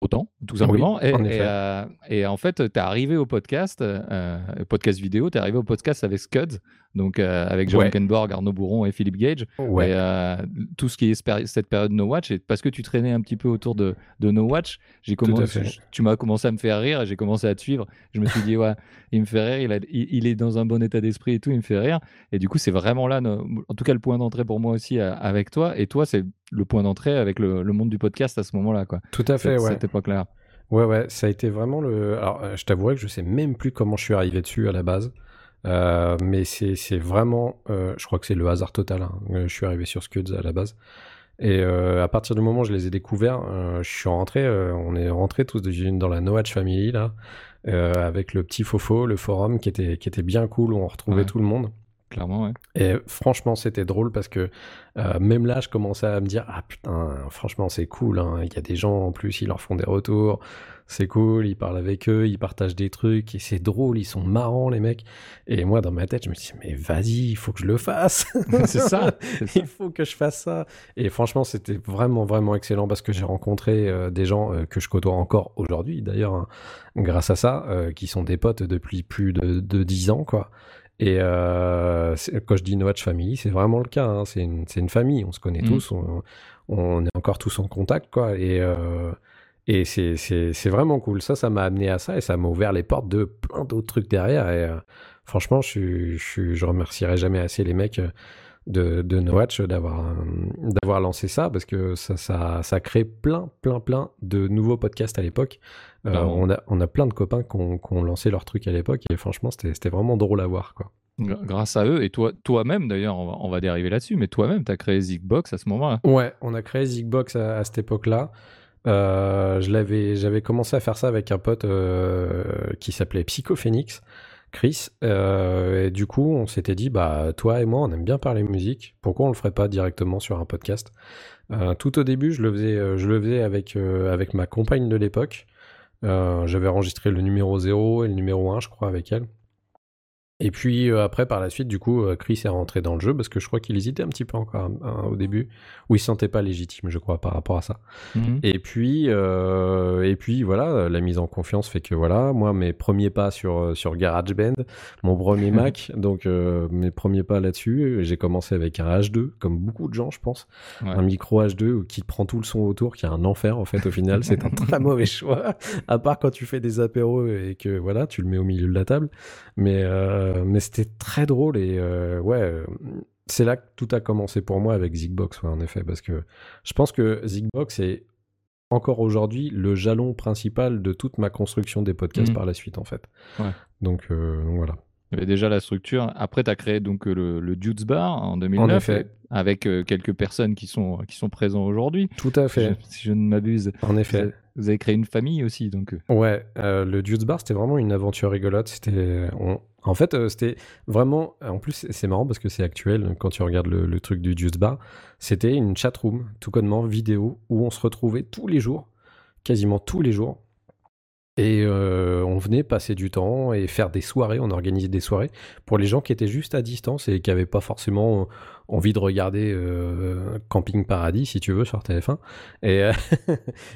autant, tout simplement. et, en et, euh, et en fait, tu es arrivé au podcast, euh, podcast vidéo, tu es arrivé au podcast avec Scuds, donc euh, avec John Ouais. Kenborg, Arnaud Bourron et Philippe Gage. ouais. Et euh, tout ce qui est cette période No Watch, et parce que tu traînais un petit peu autour de, de No Watch, j'ai commencé, tu m'as commencé à me faire rire et j'ai commencé à te suivre. Je me suis dit, ouais, il me fait rire, il, a- il, il est dans un bon état d'esprit et tout, il me fait rire. Et du coup, c'est vraiment là, en tout cas, le point d'entrée pour moi aussi euh, avec toi. Et toi, c'est le point d'entrée avec le, le monde du podcast à ce moment-là, quoi. Tout à fait, Cette, ouais. cette époque-là. Ouais, ouais, ça a été vraiment le. Alors, je t'avouerai que je sais même plus comment je suis arrivé dessus à la base. Euh, mais c'est vraiment. euh, je crois que c'est le hasard total. hein. Euh, Je suis arrivé sur Scuds à la base. Et euh, à partir du moment où je les ai découverts, je suis rentré. on est rentrés tous dans la No Watch Family, là. avec le petit Fofo, le forum qui était, qui était bien cool, où on retrouvait Ouais. tout le monde. Clairement, ouais. Et franchement, c'était drôle parce que euh, même là, je commençais à me dire Ah putain, franchement, c'est cool. hein. Il y a des gens en plus, ils leur font des retours. C'est cool, ils parlent avec eux, ils partagent des trucs. Et c'est drôle, ils sont marrants, les mecs. Et moi, dans ma tête, je me dis Mais vas-y, il faut que je le fasse. [laughs] c'est ça. [laughs] il faut que je fasse ça. Et franchement, c'était vraiment, vraiment excellent parce que j'ai rencontré euh, des gens euh, que je côtoie encore aujourd'hui, d'ailleurs, hein, grâce à ça, euh, qui sont des potes depuis plus de, de 10 ans, quoi. Et euh, quand je dis No Watch Family, c'est vraiment le cas. hein. C'est une, famille, on se connaît Mm. tous, on, on est encore tous en contact, quoi. Et, euh, Et c'est, vraiment cool. Ça, ça m'a amené à ça et ça m'a ouvert les portes de plein d'autres trucs derrière. Et euh, franchement, je, je, je remercierai jamais assez les mecs euh, de, de No Watch d'avoir, euh, d'avoir lancé ça parce que ça, ça, ça crée plein, plein, plein de nouveaux podcasts à l'époque. Euh, on, a, on a plein de copains qui ont, qui ont lancé leur truc à l'époque et franchement, c'était, c'était vraiment drôle à voir. Quoi. Grâce à eux, et toi, toi-même d'ailleurs, on va, on va dériver là-dessus, mais toi-même, tu as créé Zigbox à ce moment-là. Ouais, on a créé Zigbox à, à cette époque-là. Euh, j'avais commencé à faire ça avec un pote euh, qui s'appelait Psychophénix, Chris. Euh, et du coup, on s'était dit, bah, toi et moi, on aime bien parler musique. Pourquoi on le ferait pas directement sur un podcast? Euh, Tout au début, je le faisais, je le faisais avec, avec ma compagne de l'époque. j'avais enregistré le numéro 0 et le numéro 1, je crois, avec elle. Et puis euh, après, par la suite, du coup, euh, Chris est rentré dans le jeu parce que je crois qu'il hésitait un petit peu encore hein, au début, où il se sentait pas légitime, je crois, par rapport à ça. Mhm. Et puis, euh, et puis voilà, la mise en confiance fait que voilà, moi, mes premiers pas sur sur GarageBand, mon premier [laughs] Mac, donc mes premiers pas là-dessus, j'ai commencé avec un H2, comme beaucoup de gens, je pense, Ouais. un micro H2 qui prend tout le son autour, qui est un enfer en fait. Au final, c'est un très [laughs] mauvais choix, à part quand tu fais des apéros et que voilà, tu le mets au milieu de la table. Mais, euh, mais c'était très drôle et euh, ouais, euh, c'est là que tout a commencé pour moi avec Zigbox, ouais, en effet, parce que je pense que Zigbox est encore aujourd'hui le jalon principal de toute ma construction des podcasts Mhm. par la suite, en fait. Ouais. Donc, euh, voilà. Il y avait déjà la structure. Après, tu as créé donc euh, le, le Dudes Bar en 2009, En effet. avec euh, quelques personnes qui sont, qui sont présents aujourd'hui. Tout à je, fait. si je ne m'abuse. En Vous effet. avez, vous avez créé une famille aussi, donc. euh, Ouais, euh, le Dudes Bar, c'était vraiment une aventure rigolote. C'était, on- En fait, euh, c'était vraiment. En plus, c'est- marrant parce que c'est actuel quand tu regardes le, truc du Dudes Bar. C'était une chatroom, tout connement vidéo, où on se retrouvait tous les jours, quasiment tous les jours. Et euh, on venait passer du temps et faire des soirées. On organisait des soirées pour les gens qui étaient juste à distance et qui n'avaient pas forcément envie de regarder euh, Camping Paradis, si tu veux, sur TF1. Et euh, [laughs]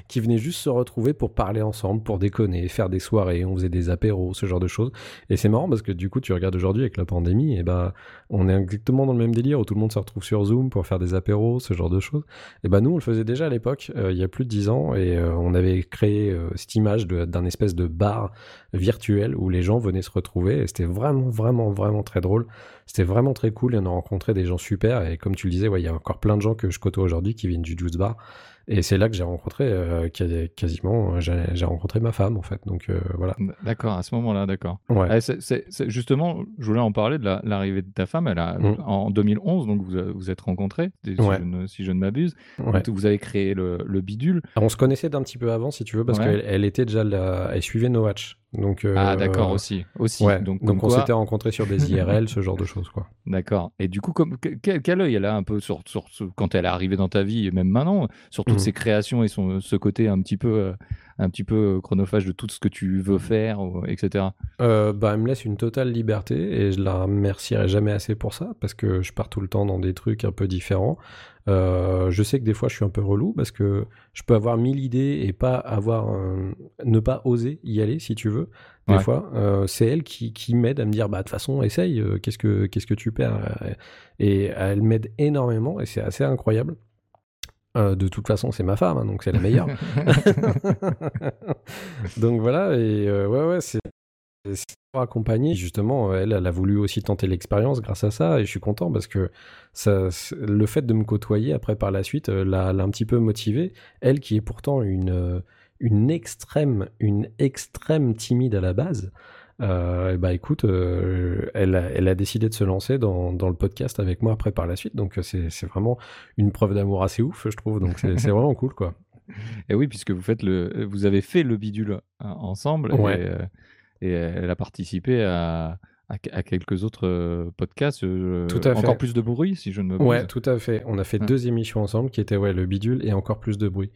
qui venaient juste se retrouver pour parler ensemble, pour déconner, faire des soirées. On faisait des apéros, ce genre de choses. Et c'est marrant parce que du coup, tu regardes aujourd'hui avec la pandémie, et ben, on est exactement dans le même délire où tout le monde se retrouve sur Zoom pour faire des apéros, ce genre de choses. Et ben, nous, on le faisait déjà à l'époque, euh, il y a plus de 10 ans, et on avait créé cette image d'un espèce de bar virtuel où les gens venaient se retrouver. Et c'était vraiment, vraiment, vraiment très drôle. C'était vraiment très cool. Et on a rencontré des gens super. Et comme tu le disais, ouais, il y a encore plein de gens que je côtoie aujourd'hui qui viennent du Juice Bar. Et c'est là que j'ai rencontré euh, quasi- quasiment, j'ai rencontré ma femme en fait. Donc euh, voilà. D'accord, à ce moment-là, d'accord. Ouais. Ah, justement, je voulais en parler de la- l'arrivée de ta femme. Elle a, Mm. En 2011, donc vous vous êtes rencontrés, si, Ouais. je ne, si je ne m'abuse. ouais. Vous avez créé le, le bidule. On se connaissait d'un petit peu avant, si tu veux, parce qu'elle elle était déjà là, elle suivait No Watch. Donc euh, Ah, d'accord, aussi. aussi. Ouais. Donc, on quoi- s'était rencontrés sur des [laughs] IRL, ce genre de choses quoi. D'accord. Et du coup, comme, que- quel, quel œil elle a un peu sur, sur quand elle est arrivée dans ta vie, et même maintenant, sur toutes Mhm. ces créations et son, ce côté un petit peu, euh, un petit peu chronophage de tout ce que tu veux faire, ou- etc. Euh, bah, elle me laisse une totale liberté et je la remercierai jamais assez pour ça parce que je pars tout le temps dans des trucs un peu différents. Euh, je sais que des fois je suis un peu relou parce que je peux avoir mille idées et pas avoir un- ne pas oser y aller si tu veux. Des Ouais. fois, euh, c'est elle qui, qui m'aide à me dire bah de toute façon essaye. euh, Qu'est-ce que qu'est-ce que tu perds? Et elle m'aide énormément et c'est assez incroyable. Euh, de toute façon, c'est ma femme, hein, donc c'est la meilleure. [laughs] donc voilà, et euh, ouais, ouais, c'est pour accompagner. Justement, elle, elle a voulu aussi tenter l'expérience grâce à ça, et je suis content parce que ça, le fait de me côtoyer après par la suite euh, l'a un petit peu motivée. Elle qui est pourtant une, euh, une extrême, une extrême timide à la base. Euh, bah écoute, euh, elle, a, elle a décidé de se lancer dans, dans le podcast avec moi après par la suite, donc euh, c'est vraiment une preuve d'amour assez ouf, je trouve. Donc c'est vraiment cool, quoi. [laughs] Et oui, puisque vous faites le, vous avez fait le bidule hein, ensemble, Ouais. et, euh, et elle a participé à, à, à quelques autres euh, podcasts. euh, Tout à fait. Encore plus de bruit, si je ne me trompe. Ouais, tout à fait. On a fait Ouais. deux émissions ensemble qui étaient ouais, le bidule et encore plus de bruit.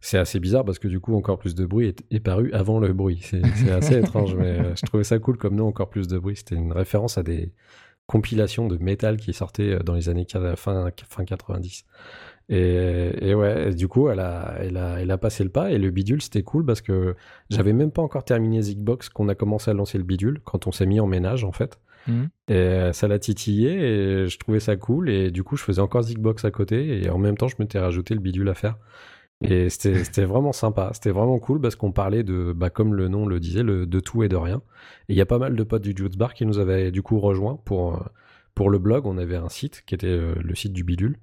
C'est assez bizarre parce que du coup, encore plus de bruit est, est paru avant le bruit. C'est assez [laughs] étrange, mais euh, je trouvais ça cool comme nom, encore plus de bruit. C'était une référence à des compilations de métal qui sortaient dans les années fin, fin 90. Et, et ouais, et du coup, elle a, elle, a, elle a passé le pas et le bidule, c'était cool parce que j'avais même pas encore terminé Zigbox qu'on a commencé à lancer le bidule quand on s'est mis en ménage en fait. Mhm. Et euh, ça l'a titillé et je trouvais ça cool. Et du coup, je faisais encore Zigbox à côté et en même temps, je m'étais rajouté le bidule à faire. Et c'était [laughs] vraiment sympa, c'était vraiment cool parce qu'on parlait de, bah, comme le nom le disait, le, de tout et de rien. Et il y a pas mal de potes du Juice Bar qui nous avaient du coup rejoints pour, euh, pour le blog. On avait un site qui était euh, le site du bidule,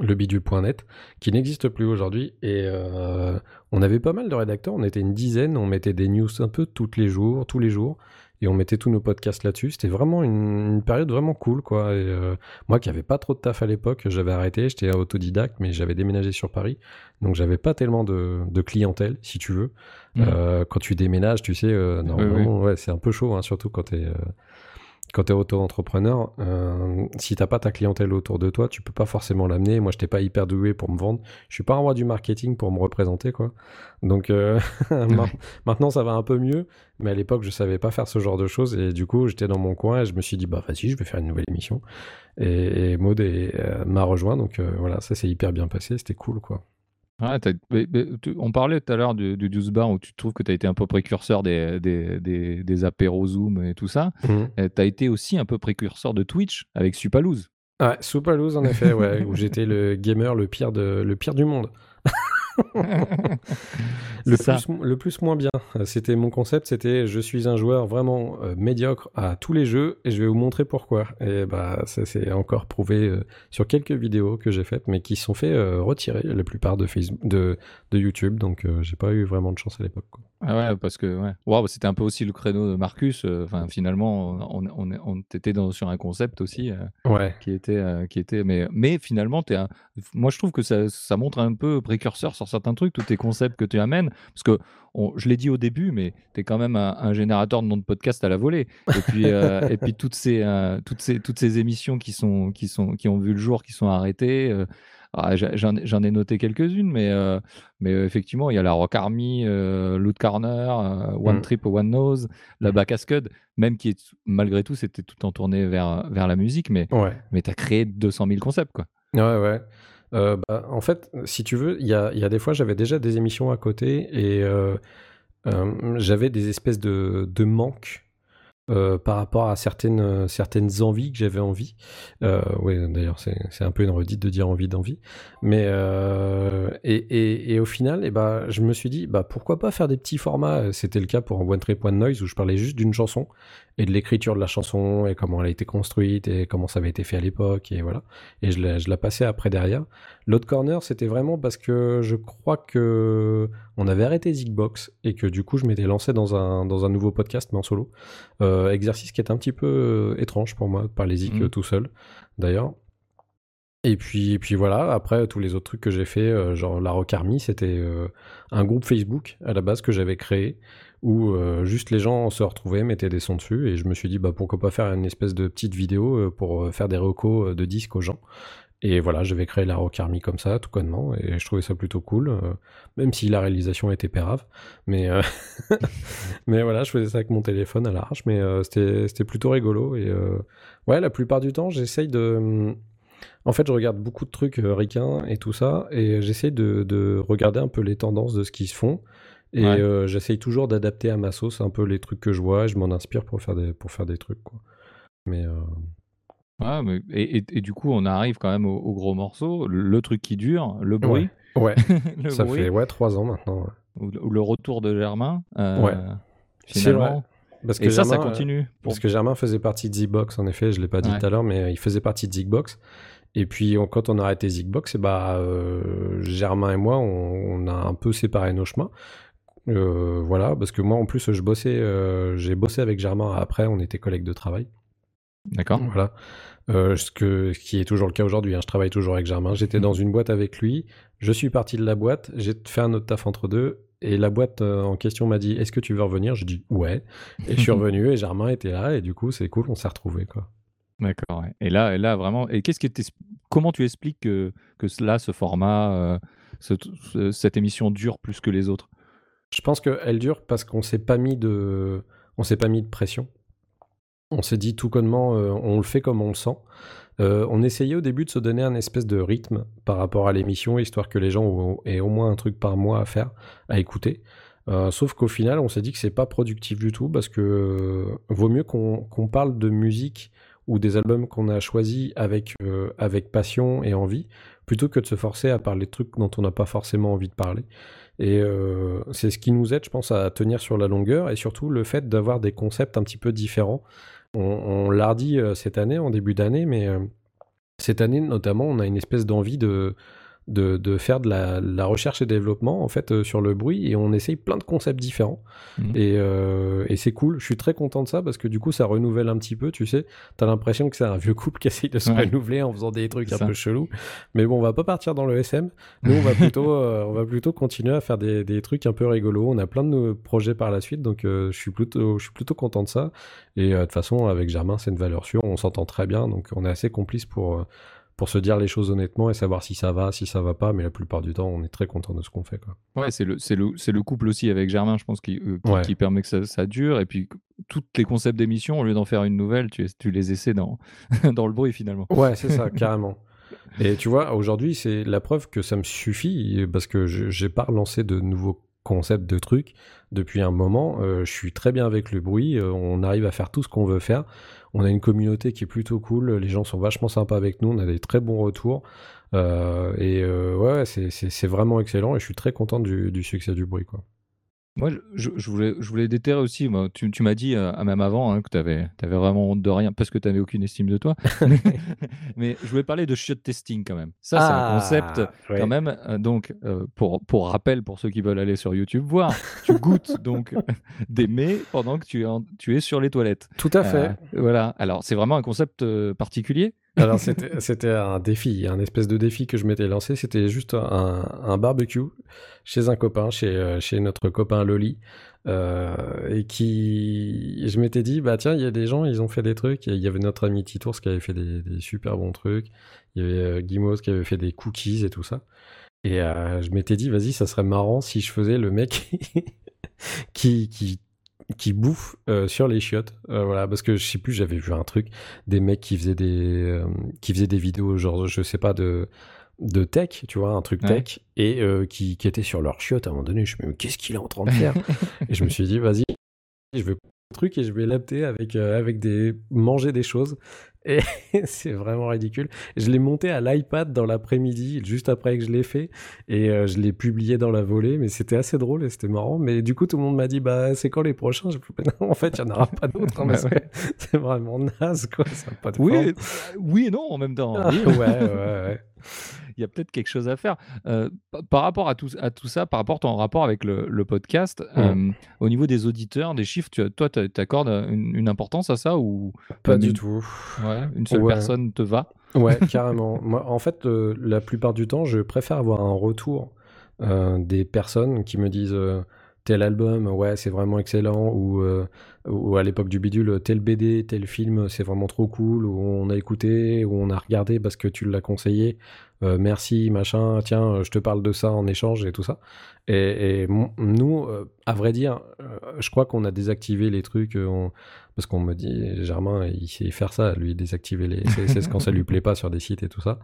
le bidule.net, qui n'existe plus aujourd'hui. Et euh, on avait pas mal de rédacteurs, on était une dizaine, on mettait des news un peu tous les jours, tous les jours et on mettait tous nos podcasts là-dessus. C'était vraiment une, période vraiment cool, quoi. Et, euh, moi qui n'avais pas trop de taf à l'époque, j'avais arrêté, j'étais autodidacte, mais j'avais déménagé sur Paris, donc j'avais pas tellement de, clientèle, si tu veux. Mmh. Euh, quand tu déménages, tu sais, normalement, ouais, c'est un peu chaud, hein, surtout quand tu es quand tu es auto-entrepreneur, euh, si t'as pas ta clientèle autour de toi, tu peux pas forcément l'amener. Moi, je n'étais pas hyper doué pour me vendre. Je suis pas un roi du marketing pour me représenter, quoi. Donc euh, [laughs] maintenant, ça va un peu mieux. Mais à l'époque, je savais pas faire ce genre de choses. Et du coup, j'étais dans mon coin et je me suis dit, bah, vas-y, je vais faire une nouvelle émission. Et, Maud euh, m'a rejoint. Donc voilà, ça s'est hyper bien passé. C'était cool, quoi on parlait tout à l'heure du, du Juice Bar où tu trouves que tu as été un peu précurseur des, des, des, apéros Zoom et tout ça. Mmh. tu as été aussi un peu précurseur de Twitch avec Supaloose. Ouais, Supaloose en effet, ouais, [laughs] où j'étais le gamer le pire, de, le pire du monde. Le, plus, le plus moins bien. C'était mon concept, c'était je suis un joueur vraiment euh, médiocre à tous les jeux et je vais vous montrer pourquoi. Et bah ça s'est encore prouvé euh, sur quelques vidéos que j'ai faites, mais qui sont fait euh, retirer la plupart de Facebook, de, de YouTube. Donc j'ai pas eu vraiment de chance à l'époque. Ah ouais, parce que ouais. Wow, c'était un peu aussi le créneau de Marcus. Enfin, finalement, on, on, on était dans, sur un concept aussi ouais. qui était, qui était, mais, mais finalement, es un... moi je trouve que ça, ça montre un peu précurseur sur certains trucs, tous tes concepts que tu amènes. Parce que je l'ai dit au début, mais tu es quand même un, générateur de noms de podcast à la volée. Et puis, euh, [laughs] et puis toutes, ces, euh, toutes, ces, toutes ces émissions qui, sont, qui, sont, qui ont vu le jour, qui sont arrêtées. Euh, ah, j'en ai noté quelques-unes, mais, mais effectivement, il y a la Rock Army, Loot Corner, One mm. Trip, One Nose, la Back Scud, même qui est, malgré tout, c'était tout en tourné vers, vers la musique, mais, mais tu as créé 200 000 concepts. Quoi. Ouais, ouais. Euh, bah, en fait, si tu veux, il y a, des fois, j'avais déjà des émissions à côté et euh, euh, j'avais des espèces de, manques par rapport à certaines, envies que j'avais envie. Oui, d'ailleurs, c'est un peu une redite de dire envie d'envie. Mais et, au final, eh bah, je me suis dit, bah, pourquoi pas faire des petits formats C'était le cas pour One Trip One Noise où je parlais juste d'une chanson et de l'écriture de la chanson et comment elle a été construite et comment ça avait été fait à l'époque et voilà. Et je la, je la passais après derrière. L'autre corner, c'était vraiment parce que je crois que on avait arrêté Zigbox et que du coup, je m'étais lancé dans un, dans un nouveau podcast, mais en solo. Euh, exercice qui est un petit peu euh, étrange pour moi de parler Zig mmh. tout seul, d'ailleurs. Et puis, et puis voilà, après, tous les autres trucs que j'ai fait, euh, genre la Rock Army, c'était un groupe Facebook à la base que j'avais créé où juste les gens se retrouvaient, mettaient des sons dessus, et je me suis dit, bah pourquoi pas faire une espèce de petite vidéo pour faire des recos de disques aux gens. Et voilà, j'avais créé la Rock Army comme ça, tout connement, et je trouvais ça plutôt cool, euh, même si la réalisation était pérave. Mais, euh, [laughs] mais voilà, je faisais ça avec mon téléphone à l'arche, mais euh, c'était plutôt rigolo. Et ouais, la plupart du temps, j'essaye de. En fait, je regarde beaucoup de trucs ricains et tout ça, et j'essaye de, de, regarder un peu les tendances de ce qui se font. Et j'essaye toujours d'adapter à ma sauce un peu les trucs que je vois, et je m'en inspire pour faire des, pour faire des trucs. Quoi. Mais mais et, et, du coup, on arrive quand même au, gros morceau, le, truc qui dure, le bruit. Ouais, [laughs] ça fait ouais, trois ans maintenant. Ou, le retour de Germain. Euh, ouais, finalement. Parce que et ça, ça continue. Parce que Germain faisait partie de Zigbox, en effet, je ne l'ai pas dit tout à l'heure, mais il faisait partie de Zigbox. Et puis, quand on a arrêté Zigbox, et eh bah, euh, Germain et moi, on, a un peu séparé nos chemins. Euh, voilà, parce que moi, en plus, je bossais, j'ai bossé avec Germain après, on était collègues de travail. D'accord. Voilà. Euh, ce, que, ce qui est toujours le cas aujourd'hui. Hein. Je travaille toujours avec Germain. J'étais dans une boîte avec lui. Je suis parti de la boîte. J'ai fait un autre taf entre deux. Et la boîte euh, en question m'a dit Est-ce que tu veux revenir? Je dis Ouais. Et je suis [laughs] revenu et Germain était là. Et du coup, c'est cool. On s'est retrouvés. Quoi. D'accord. Et là, et là vraiment. Et qu'est-ce qui comment tu expliques que, que là, ce format, euh, cette émission dure plus que les autres? Je pense qu'elle dure parce qu'on s'est pas mis de, on s'est pas mis de pression. On s'est dit tout connement, euh, on le fait comme on le sent. Euh, on essayait au début de se donner un espèce de rythme par rapport à l'émission, histoire que les gens aient au moins un truc par mois à faire, à écouter. Euh, sauf qu'au final, on s'est dit que c'est pas productif du tout parce que vaut mieux qu'on parle de musique ou des albums qu'on a choisis avec, avec passion et envie plutôt que de se forcer à parler de trucs dont on n'a pas forcément envie de parler. Et c'est ce qui nous aide, je pense, à tenir sur la longueur et surtout le fait d'avoir des concepts un petit peu différents. On, on l'a dit cette année, en début d'année, mais cette année notamment, on a une espèce d'envie de, de, faire de la, recherche et développement en fait euh, sur le bruit et on essaye plein de concepts différents mhm. euh, et, c'est cool. Je suis très content de ça parce que du coup ça renouvelle un petit peu. Tu sais, t'as l'impression que c'est un vieux couple qui essaye de se renouveler en faisant des trucs un peu chelous. Mais bon, on va pas partir dans le SM. Nous, on va plutôt, [laughs] euh, on va plutôt continuer à faire des, des, trucs un peu rigolos. On a plein de projets par la suite, donc je suis plutôt, je suis plutôt content de ça. Et de toute façon, avec Germain, c'est une valeur sûre. On s'entend très bien, donc on est assez complice pour pour se dire les choses honnêtement et savoir si ça va, si ça va pas. Mais la plupart du temps, on est très content de ce qu'on fait. Quoi. Ouais, c'est le, c'est, le, c'est le couple aussi avec Germain, je pense, qui, euh, qui, permet que ça, ça, dure. Et puis, tous les concepts d'émission, au lieu d'en faire une nouvelle, tu, tu les essaies dans, [laughs] dans le bruit finalement. Ouais, c'est ça, [laughs] carrément. Et tu vois, aujourd'hui, c'est la preuve que ça me suffit parce que je n'ai pas relancé de nouveaux concepts de trucs depuis un moment. Euh, je suis très bien avec le bruit. Euh, on arrive à faire tout ce qu'on veut faire. On a une communauté qui est plutôt cool. Les gens sont vachement sympas avec nous. On a des très bons retours. Euh, et ouais, c'est vraiment excellent. Et je suis très content du, du succès du bruit. Quoi. Moi, je, je, voulais, je voulais déterrer aussi. Moi, tu, tu m'as dit, euh, même avant, hein, que tu avais, vraiment honte de rien parce que tu n'avais aucune estime de toi. [laughs] mais je voulais parler de shot testing quand même. Ça, c'est un ah, concept quand même. Euh, donc, euh, pour, pour rappel, pour ceux qui veulent aller sur YouTube voir, tu [laughs] goûtes donc [laughs] des mets pendant que tu es, tu es sur les toilettes. Tout à fait. voilà. Alors, c'est vraiment un concept particulier. Alors c'était un défi, un espèce de défi que je m'étais lancé. C'était juste un, barbecue chez un copain, chez, euh, chez notre copain Loli. Euh, et qui, je m'étais dit, bah tiens, il y a des gens, ils ont fait des trucs. Il y avait notre ami Titours qui avait fait des, super bons trucs. Il y avait euh, Guimos qui avait fait des cookies et tout ça. Et je m'étais dit, vas-y, ça serait marrant si je faisais le mec [laughs] qui, qui qui bouffent euh, sur les chiottes. Euh, voilà, parce que je sais plus, j'avais vu un truc, des mecs qui faisaient des, euh, qui faisaient des vidéos, genre, je sais pas, de, de tech, tu vois, un truc tech, et qui, qui étaient sur leurs chiottes à un moment donné. Je me suis dit, mais qu'est-ce qu'il est en train de faire? [laughs] Et je me suis dit, vas-y, je vais truc et je vais l'adapter avec, avec des manger des choses et [laughs] c'est vraiment ridicule. Je l'ai monté à l'iPad dans l'après-midi, juste après que je l'ai fait, et euh, je l'ai publié dans la volée, mais c'était assez drôle et c'était marrant. Mais du coup, tout le monde m'a dit, bah, c'est quand les prochains? En fait, il n'y en aura pas d'autres, hein, [laughs] bah [laughs] c'est vraiment naze, quoi. Ça pas de oui, oui et non en même temps. ouais, ouais, ouais il y a peut-être quelque chose à faire. Euh, par rapport à tout, à tout ça, par rapport à ton rapport avec le, podcast, euh, au niveau des auditeurs, des chiffres, tu, toi, tu accordes une, importance à ça ou Pas du tout. Ouais, une seule personne te va Ouais, [laughs] carrément. Moi, en fait, la plupart du temps, je préfère avoir un retour euh, des personnes qui me disent tel album, ouais, c'est vraiment excellent, ou, ou à l'époque du bidule, tel BD, tel film, c'est vraiment trop cool, ou on a écouté, ou on a regardé parce que tu l'as conseillé. Euh, merci, machin, tiens, euh, je te parle de ça en échange et tout ça. Et, nous, euh, à vrai dire, je crois qu'on a désactivé les trucs, parce qu'on me dit, Germain, il sait faire ça, lui, désactiver les CSS quand ça lui plaît pas sur des sites et tout ça.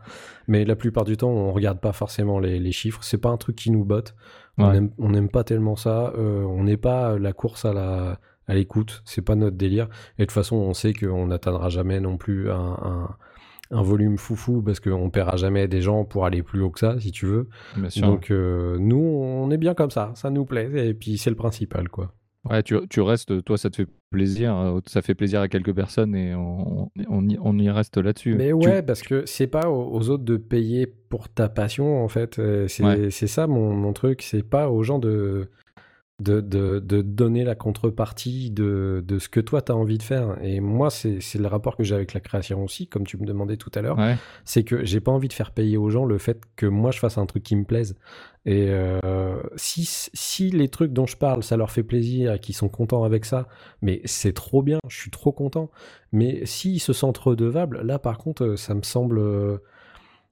Mais la plupart du temps, on regarde pas forcément les, chiffres, c'est pas un truc qui nous botte. On n'aime pas tellement ça, on n'est pas la course à la à l'écoute, c'est pas notre délire. Et de toute façon, on sait qu'on n'atteindra jamais non plus un un volume foufou parce qu'on paiera jamais des gens pour aller plus haut que ça, si tu veux. Donc euh, nous, on est bien comme ça, ça nous plaît et puis c'est le principal, quoi. Ouais, tu, tu, restes, toi, ça te fait plaisir, euh, ça fait plaisir à quelques personnes et on, on, y, on y, reste là-dessus. Mais ouais, parce que c'est pas aux, autres de payer pour ta passion, en fait. Euh, c'est ça mon, mon truc, c'est pas aux gens de de, de, donner la contrepartie de, de ce que toi tu as envie de faire. Et moi, c'est le rapport que j'ai avec la création aussi, comme tu me demandais tout à l'heure. C'est que j'ai pas envie de faire payer aux gens le fait que moi je fasse un truc qui me plaise. Et euh, si, si les trucs dont je parle, ça leur fait plaisir et qu'ils sont contents avec ça, mais c'est trop bien, je suis trop content. Mais s'ils se sentent redevables, là par contre, ça me semble.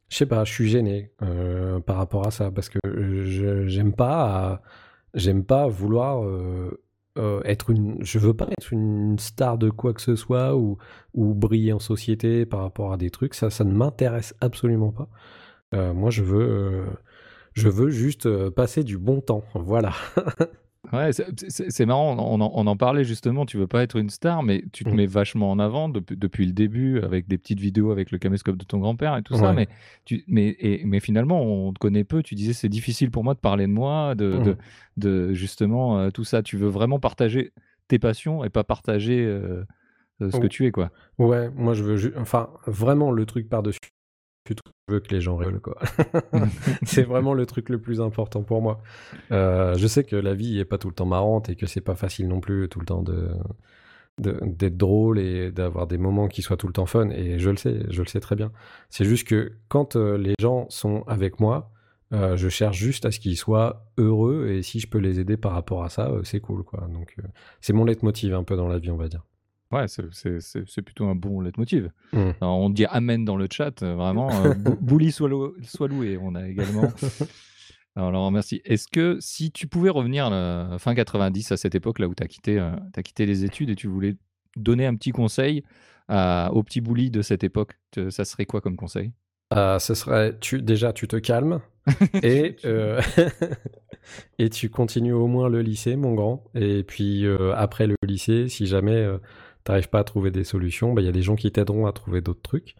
je sais pas, je suis gêné euh, par rapport à ça parce que j'aime pas j'aime pas vouloir euh, euh, être une. Je veux pas être une star de quoi que ce soit ou, ou briller en société par rapport à des trucs. Ça, ça ne m'intéresse absolument pas. Euh, moi, je veux, je veux juste passer du bon temps. Voilà. [laughs] Ouais, c'est- marrant, on en, on en parlait justement, tu veux pas être une star, mais tu te Mm. mets vachement en avant depuis, depuis le début avec des petites vidéos avec le caméscope de ton grand-père et tout ça, mais, tu, mais, et- mais finalement on te connaît peu, tu disais c'est difficile pour moi de parler de moi, de, Mm. de, de justement euh, tout ça, tu veux vraiment partager tes passions et pas partager euh, euh, ce que tu es quoi. Ouais, moi je veux, enfin, vraiment le truc par-dessus veux que les gens rigolent, quoi. [laughs] c'est vraiment le truc le plus important pour moi. Euh, je sais que la vie est pas tout le temps marrante et que c'est pas facile non plus tout le temps de d'être drôle et d'avoir des moments qui soient tout le temps fun et je le sais, je le sais très bien. C'est juste que quand euh, les gens sont avec moi, euh, je cherche juste à ce qu'ils soient heureux et si je peux les aider par rapport à ça, c'est cool quoi. Donc c'est mon leitmotiv un peu dans la vie, on va dire. Ouais, c'est- plutôt un bon leitmotiv. Mm. Alors, on dit amen dans le chat, euh, vraiment. [laughs] euh, bou- Bouli soit, lou- soit loué, on a également. [laughs] Alors, merci. Est-ce que si tu pouvais revenir à fin 90, à cette époque là où tu as, quitté, euh, t'as quitté les études et tu voulais donner un petit conseil à, au petit Bouli de cette époque, te- ça serait quoi comme conseil? Euh, ce serait tu déjà tu te calmes [laughs] et et tu continues au moins le lycée mon grand et puis après le lycée si jamais t'arrives pas à trouver des solutions bah, il y a des gens qui t'aideront à trouver d'autres trucs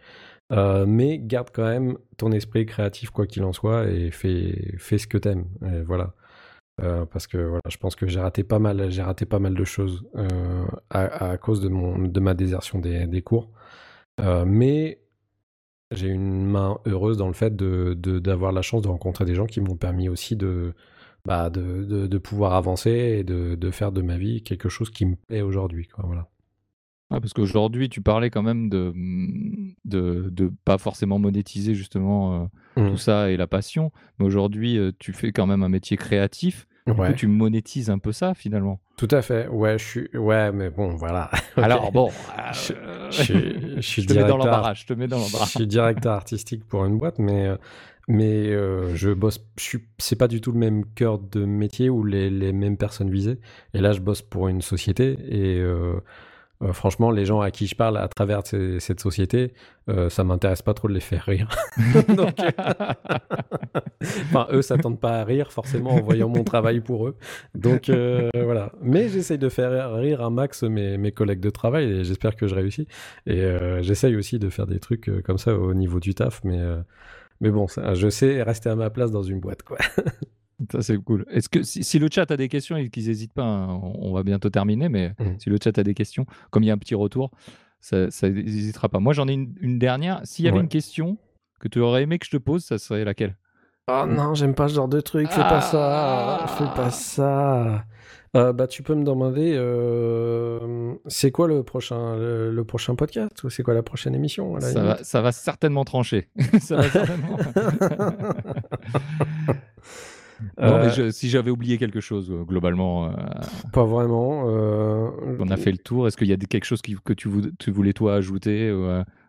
Euh, mais garde quand même ton esprit créatif quoi qu'il en soit et fais fais ce que t'aimes et voilà Euh, parce que voilà je pense que j'ai raté pas mal j'ai raté pas mal de choses euh, à, à cause de mon de ma désertion des, des cours mais j'ai une main heureuse dans le fait de d'avoir la chance de rencontrer des gens qui m'ont permis aussi de, bah, de, de, pouvoir avancer et de, de faire de ma vie quelque chose qui me plaît aujourd'hui. Voilà. Ouais, Parce qu'aujourd'hui, tu parlais quand même de, de, de pas forcément monétiser justement euh, Mm. tout ça et la passion, mais aujourd'hui, euh, tu fais quand même un métier créatif. Du coup, tu monétises un peu ça finalement. tout à fait. Ouais, je suis. Ouais, mais bon, voilà. [laughs] Alors bon, Je- euh, je suis- [laughs] je te mets dans l'embarras. Je te mets dans Je l'embarras. suis directeur artistique pour une boîte, mais mais euh, je bosse. Je suis. C'est pas du tout le même cœur de métier ou les, les mêmes personnes visées. Et là, je bosse pour une société et euh, euh, franchement, les gens à qui je parle à travers cette société, euh, ça m'intéresse pas trop de les faire rire. [laughs] Donc, [laughs] enfin, eux s'attendent pas à rire forcément en voyant mon travail pour eux. Donc euh, voilà. Mais j'essaye de faire rire un max mes, mes collègues de travail et j'espère que je réussis. Et euh, j'essaye aussi de faire des trucs euh, comme ça au niveau du taf, mais euh, mais bon, je sais rester à ma place dans une boîte quoi. [laughs] Ça, c'est cool. Est-ce que si, si le chat a des questions et qu'ils n'hésitent pas, hein, on, on va bientôt terminer, mais Mhm. si le chat a des questions, comme il y a un petit retour, ça n'hésitera pas. Moi, j'en ai une, une dernière. S'il y avait Ouais. une question que tu aurais aimé que je te pose, ça serait laquelle? Oh non, j'aime pas ce genre de truc. Fais pas ça. Fais Ah. pas ça. Euh, bah, tu peux me demander, euh, c'est quoi le prochain, le, le prochain podcast ou c'est quoi la prochaine émission à la ça va, ça va certainement trancher. [laughs] ça va certainement- [laughs] [laughs] Non, mais Euh, je- si j'avais oublié quelque chose, euh, globalement, euh, Pas vraiment. on a fait le tour. Est-ce qu'il y a quelque chose qui- que tu, vou- tu voulais toi ajouter ou,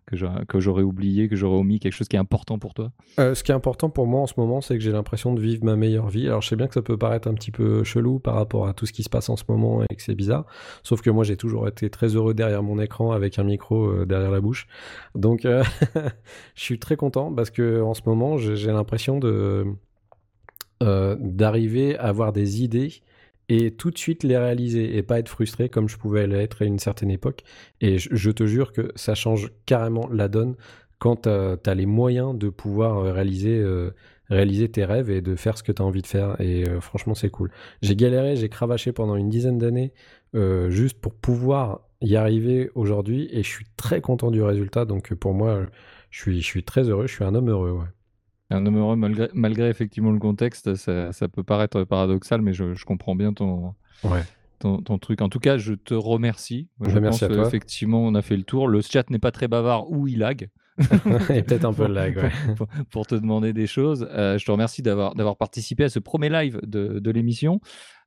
que j'a- que j'aurais oublié, que j'aurais omis, quelque chose qui est important pour toi? Euh, ce qui est important pour moi en ce moment, c'est que j'ai l'impression de vivre ma meilleure vie. Alors je sais bien que ça peut paraître un petit peu chelou par rapport à tout ce qui se passe en ce moment et que c'est bizarre. Sauf que moi j'ai toujours été très heureux derrière mon écran avec un micro euh, derrière la bouche. Donc euh, [laughs] je suis très content parce que en ce moment j'ai l'impression de euh, d'arriver à avoir des idées et tout de suite les réaliser et pas être frustré comme je pouvais l'être à une certaine époque. Et je, te jure que ça change carrément la donne quand tu as les moyens de pouvoir euh, réaliser, euh, tes rêves et de faire ce que tu as envie de faire. Et euh, franchement, c'est cool. J'ai galéré, j'ai cravaché pendant une dizaine d'années euh, juste pour pouvoir y arriver aujourd'hui et je suis très content du résultat. Donc euh, pour moi, euh, je suis, très heureux, je suis un homme heureux. Un homme heureux, malgré, malgré effectivement le contexte, ça, ça peut paraître paradoxal, mais je, je comprends bien ton, Ouais. ton, ton truc. En tout cas, je te remercie. Moi, je Bah, merci pense à toi. effectivement, on a fait le tour. Le chat n'est pas très bavard ou il lag. [laughs] et peut-être un peu de lag. Ouais. pour, pour te demander des choses. Euh, je te remercie d'avoir d'avoir participé à ce premier live de, de l'émission.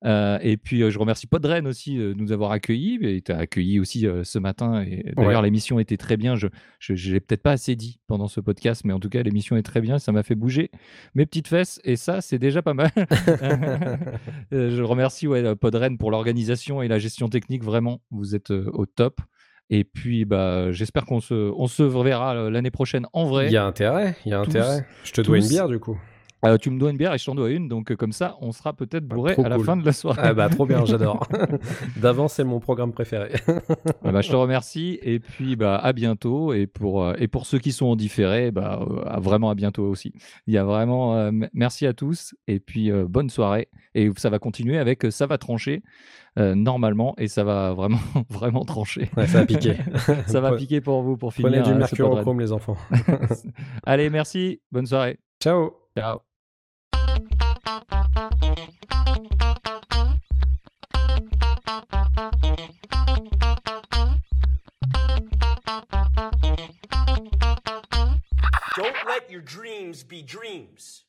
Euh, et puis, euh, je remercie Podren aussi de nous avoir accueillis. Et tu as accueilli aussi ce matin. Et d'ailleurs, Ouais. l'émission était très bien. Je ne l'ai peut-être pas assez dit pendant ce podcast, mais en tout cas, l'émission est très bien. Ça m'a fait bouger mes petites fesses. Et ça, c'est déjà pas mal. [laughs] [laughs] Je remercie ouais, Podren pour l'organisation et la gestion technique. Vraiment, vous êtes au top. Et puis, bah, j'espère qu'on se, on se reverra euh, l'année prochaine en vrai. Il y a intérêt, il y a Tous- intérêt. Je te dois une bière du coup. Euh, tu me dois une bière et je t'en dois une, donc euh, comme ça, on sera peut-être bourré trop à la cool. fin de la soirée. Ah bah trop bien, [laughs] j'adore. [laughs] D'avance, c'est mon programme préféré. [laughs] Ah bah, je te remercie et puis bah, à bientôt. Et pour, euh, et pour ceux qui sont en différé, bah, vraiment à bientôt aussi. Il y a vraiment merci à tous et puis bonne soirée. Et ça va continuer avec ça va trancher normalement et ça va vraiment vraiment trancher. Ouais, ça a piqué. ça va piquer pour vous pour finir. Prenez du euh, ce mercurochrome, les enfants. Allez, merci. Bonne soirée. Ciao Ciao. Don't let your dreams be dreams.